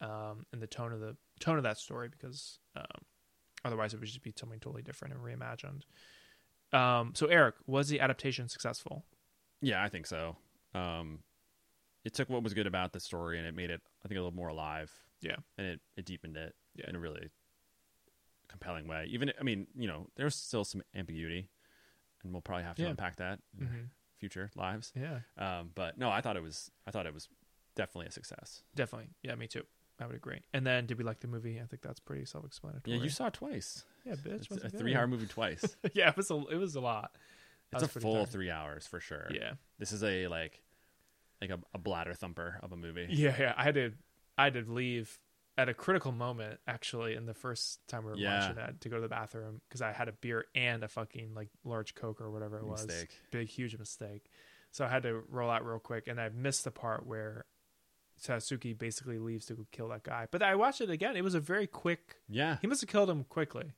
um, and the tone of the tone of that story because um, otherwise it would just be something totally different and reimagined. Um, so Eric, was the adaptation successful? Yeah, I think so. Um, it took what was good about the story and it made it, I think, a little more alive. Yeah. and it, it deepened it Yeah. in a really compelling way. Even, I mean, you know, there's still some ambiguity, and we'll probably have to Yeah. unpack that in Mm-hmm. future lives. Yeah, Um, but no, I thought it was, I thought it was definitely a success. definitely. Yeah, me too. I would agree. And then, did we like the movie? I think that's pretty self-explanatory. Yeah, you saw it twice. Yeah, bitch. It's a three-hour movie twice. yeah, it was a it was a lot. That it's a full tiring. three hours for sure. Yeah, this is a like, like a, a bladder thumper of a movie. yeah, yeah. I had to I had to leave at a critical moment actually in the first time we were Yeah. watching that to go to the bathroom because I had a beer and a fucking like large coke or whatever it was. Mistake. Big huge mistake. So I had to roll out real quick, and I missed the part where Sasuke basically leaves to go kill that guy. But I watched it again. It was a very quick. Yeah, He must have killed him quickly.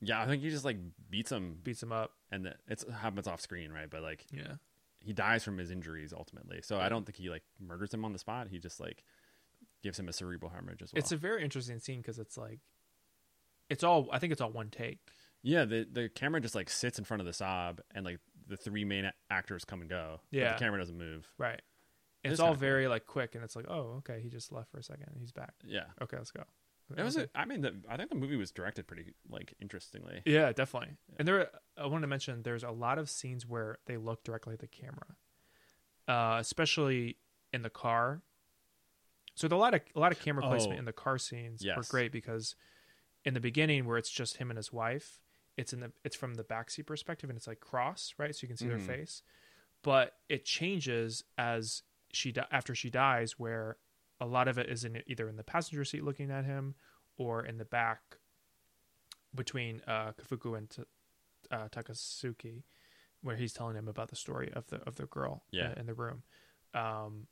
yeah. I think he just like beats him, Beats him up. and it it's happens off screen, right? But like Yeah. he dies from his injuries ultimately. So I don't think he like murders him on the spot. He just like gives him a cerebral hemorrhage as well. It's a very interesting scene because it's like, it's all. I think it's all one take. yeah. The the camera just like sits in front of the Saab, and like the three main actors come and go. but Yeah. the camera doesn't move. Right. It It's all kinda cool. very like quick, and it's like, oh, okay, he just left for a second, and he's back. Yeah, Okay, let's go. it was. A, I mean, the, I think the movie was directed pretty like interestingly. yeah, definitely. And there, I wanted to mention, there's a lot of scenes where they look directly at the camera, uh, especially in the car. So the, a lot of a lot of camera placement Oh. in the car scenes were great because in the beginning where it's just him and his wife, it's in the it's from the backseat perspective and it's like cross right, so you can see Mhm. their face. But it changes as she after she dies, where a lot of it is in either in the passenger seat looking at him or in the back between uh, Kafuku and T- uh, Takatsuki, where he's telling him about the story of the of the girl Yeah. uh, in the room. Um,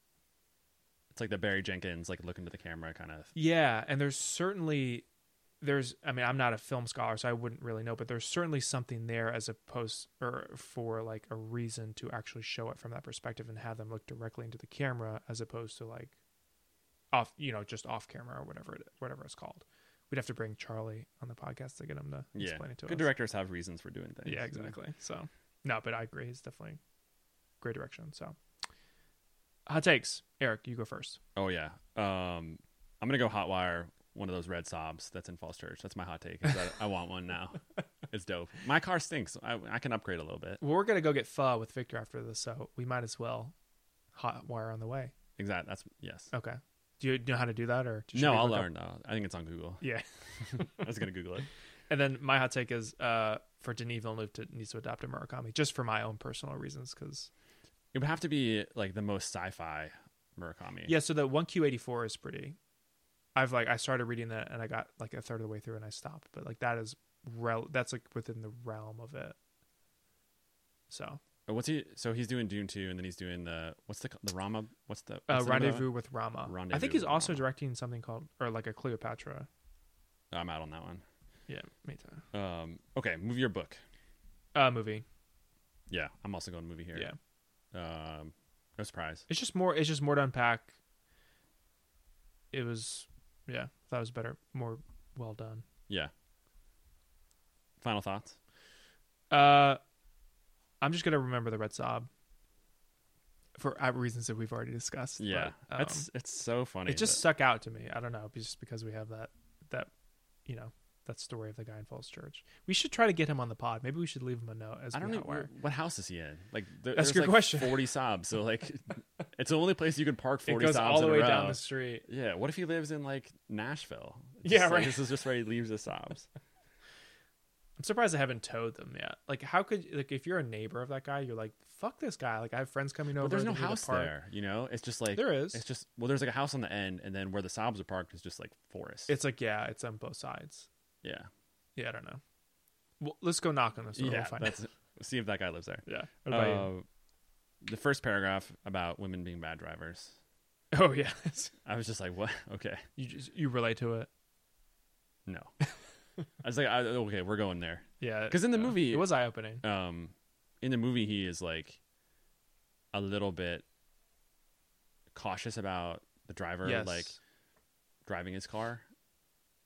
It's like the Barry Jenkins like look into the camera kind of. yeah, and there's certainly there's I mean I'm not a film scholar so I wouldn't really know, but there's certainly something there as opposed or for like a reason to actually show it from that perspective and have them look directly into the camera as opposed to like off you know just off camera or whatever it, whatever it's called. We'd have to bring Charlie on the podcast to get him to Yeah, explain it to good us. Good directors have reasons for doing things. Yeah, exactly. So, no, but I agree. It's definitely great direction. So, hot takes. Eric, you go first. Oh yeah. Um, I'm gonna go Hotwire one of those red Saabs that's in Falls Church. That's my hot take. That I want one now. It's dope. My car stinks. I, I can upgrade a little bit. Well, we're gonna go get pho with Victor after this, so we might as well hotwire on the way. Exactly. That's yes. Okay. Do you know how to do that, or no, I'll look up- learn. though. I think it's on Google. Yeah. I was gonna Google it. And then my hot take is uh, for Denis Villeneuve to needs to adopt a Murakami, just for my own personal reasons. Because It would have to be like the most sci-fi Murakami. yeah, so the one Q eighty four is pretty. I've like I started reading that and I got like a third of the way through and I stopped, but like that is rel- that's like within the realm of it. So Uh, What's he? So he's doing Dune two, and then he's doing the what's the the Rama? What's the uh, what's the name of Rendezvous with Rama. I think he's also Rama. directing something called or like a Cleopatra. I'm out on that one. Yeah, me too. Um, okay, movie or book? Uh, movie. Yeah, I'm also going movie here. Yeah, Um, no surprise. it's just more. It's just more to unpack. It was, yeah, that was better, more well done. Yeah. Final thoughts? Uh, I'm just gonna remember the Red Saab for uh, reasons that we've already discussed. Yeah, but, um, it's it's so funny. it just stuck out to me. I don't know, just because we have that that you know that story of the guy in Falls Church. We should try to get him on the pod. Maybe we should leave him a note as I don't know where. what house is he in. Like there, That's there's good like question. Forty Saabs, so like it's the only place you can park It forty goes Saabs all the way down the street. Yeah, what if he lives in like Nashville? Yeah, Just, like, right. This is just where he leaves the Saabs. I'm surprised I haven't towed them yet. Like, how could like if you're a neighbor of that guy, you're like, fuck this guy. Like, I have friends coming over. But there's no do the house there. You know, it's just like There is. It's just well, there's like a house on the end, and then where the Saabs are parked is just like forest. It's like yeah, it's on both sides. Yeah, Yeah, I don't know. Well, let's go knock on this door. yeah. we'll see if that guy lives there. Yeah. What about you? Uh, the first paragraph about women being bad drivers. Oh yeah, I was just like, what? Okay, you just you relate to it. no. I was like, I, okay, we're going there. Yeah. Because in the yeah. movie- it was eye opening. um in the movie he is like a little bit cautious about the driver Yes. like driving his car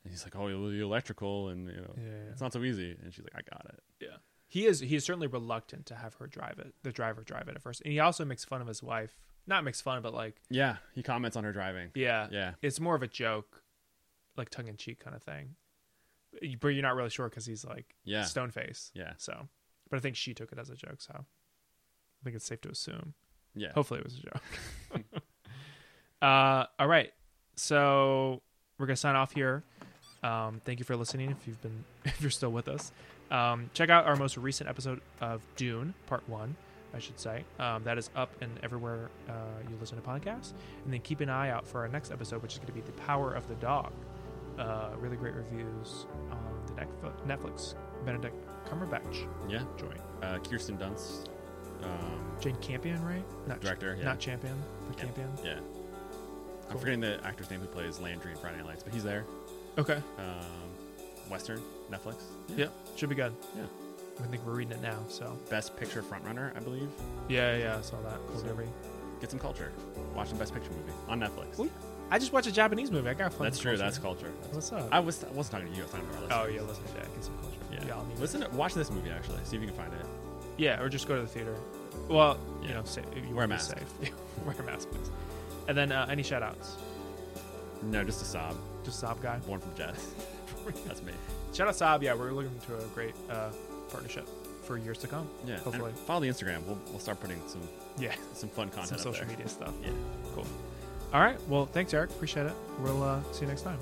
and he's like oh well, the electrical and you know Yeah, yeah. it's not so easy and she's like i got it Yeah. He is he is certainly reluctant to have her drive it, the driver drive it at first. And he also makes fun of his wife. Not makes fun, but like yeah he comments on her driving yeah. yeah It's more of a joke, like tongue in cheek kind of thing. But you're not really sure cuz he's like Yeah. stone face. yeah So, but I think she took it as a joke, so I think it's safe to assume. yeah Hopefully it was a joke. uh, all right. So we're gonna sign off here. Um, thank you for listening. If you've been, if you're still with us, um, check out our most recent episode of Dune, Part One, I should say. Um, that is up and everywhere uh, you listen to podcasts. And then keep an eye out for our next episode, which is going to be The Power of the Dog. Uh, really great reviews on the Netflix Benedict Cumberbatch yeah join uh kirsten dunst um Jane Campion, right? Not Director, yeah. Not Champion, but Yeah. Campion. yeah i'm forgetting the actor's name who plays landry in friday Night lights but he's there Okay. um western netflix Yeah. Should be good. Yeah. I think we're reading it now, so best picture frontrunner i believe yeah, yeah, I saw that. Cool So- Derby. get some culture watch the best picture movie on netflix I just watched a Japanese movie. I got fun. That's true. That's culture. That's- What's up? I was I wasn't talking to you. I was talking to our listeners. oh yeah, listen to that. Get some culture. yeah. I'll need Listen, to, watch this movie actually. See if you can find it. Yeah, or just go to the theater. Well, you Yeah. know, sa- you Wear a be mask. Safe. Wear a mask, please. And then uh, any shout outs? No, just a Saab. Just Saab guy. Born from Jets. That's me. Shout out Saab. Yeah, we're looking to a great uh, partnership for years to come. Yeah. and Hopefully. follow the Instagram. We'll we'll start putting some Yeah, some fun some content up social there. media stuff. Yeah. Cool. All right. Well, thanks, Eric. Appreciate it. We'll uh, see you next time.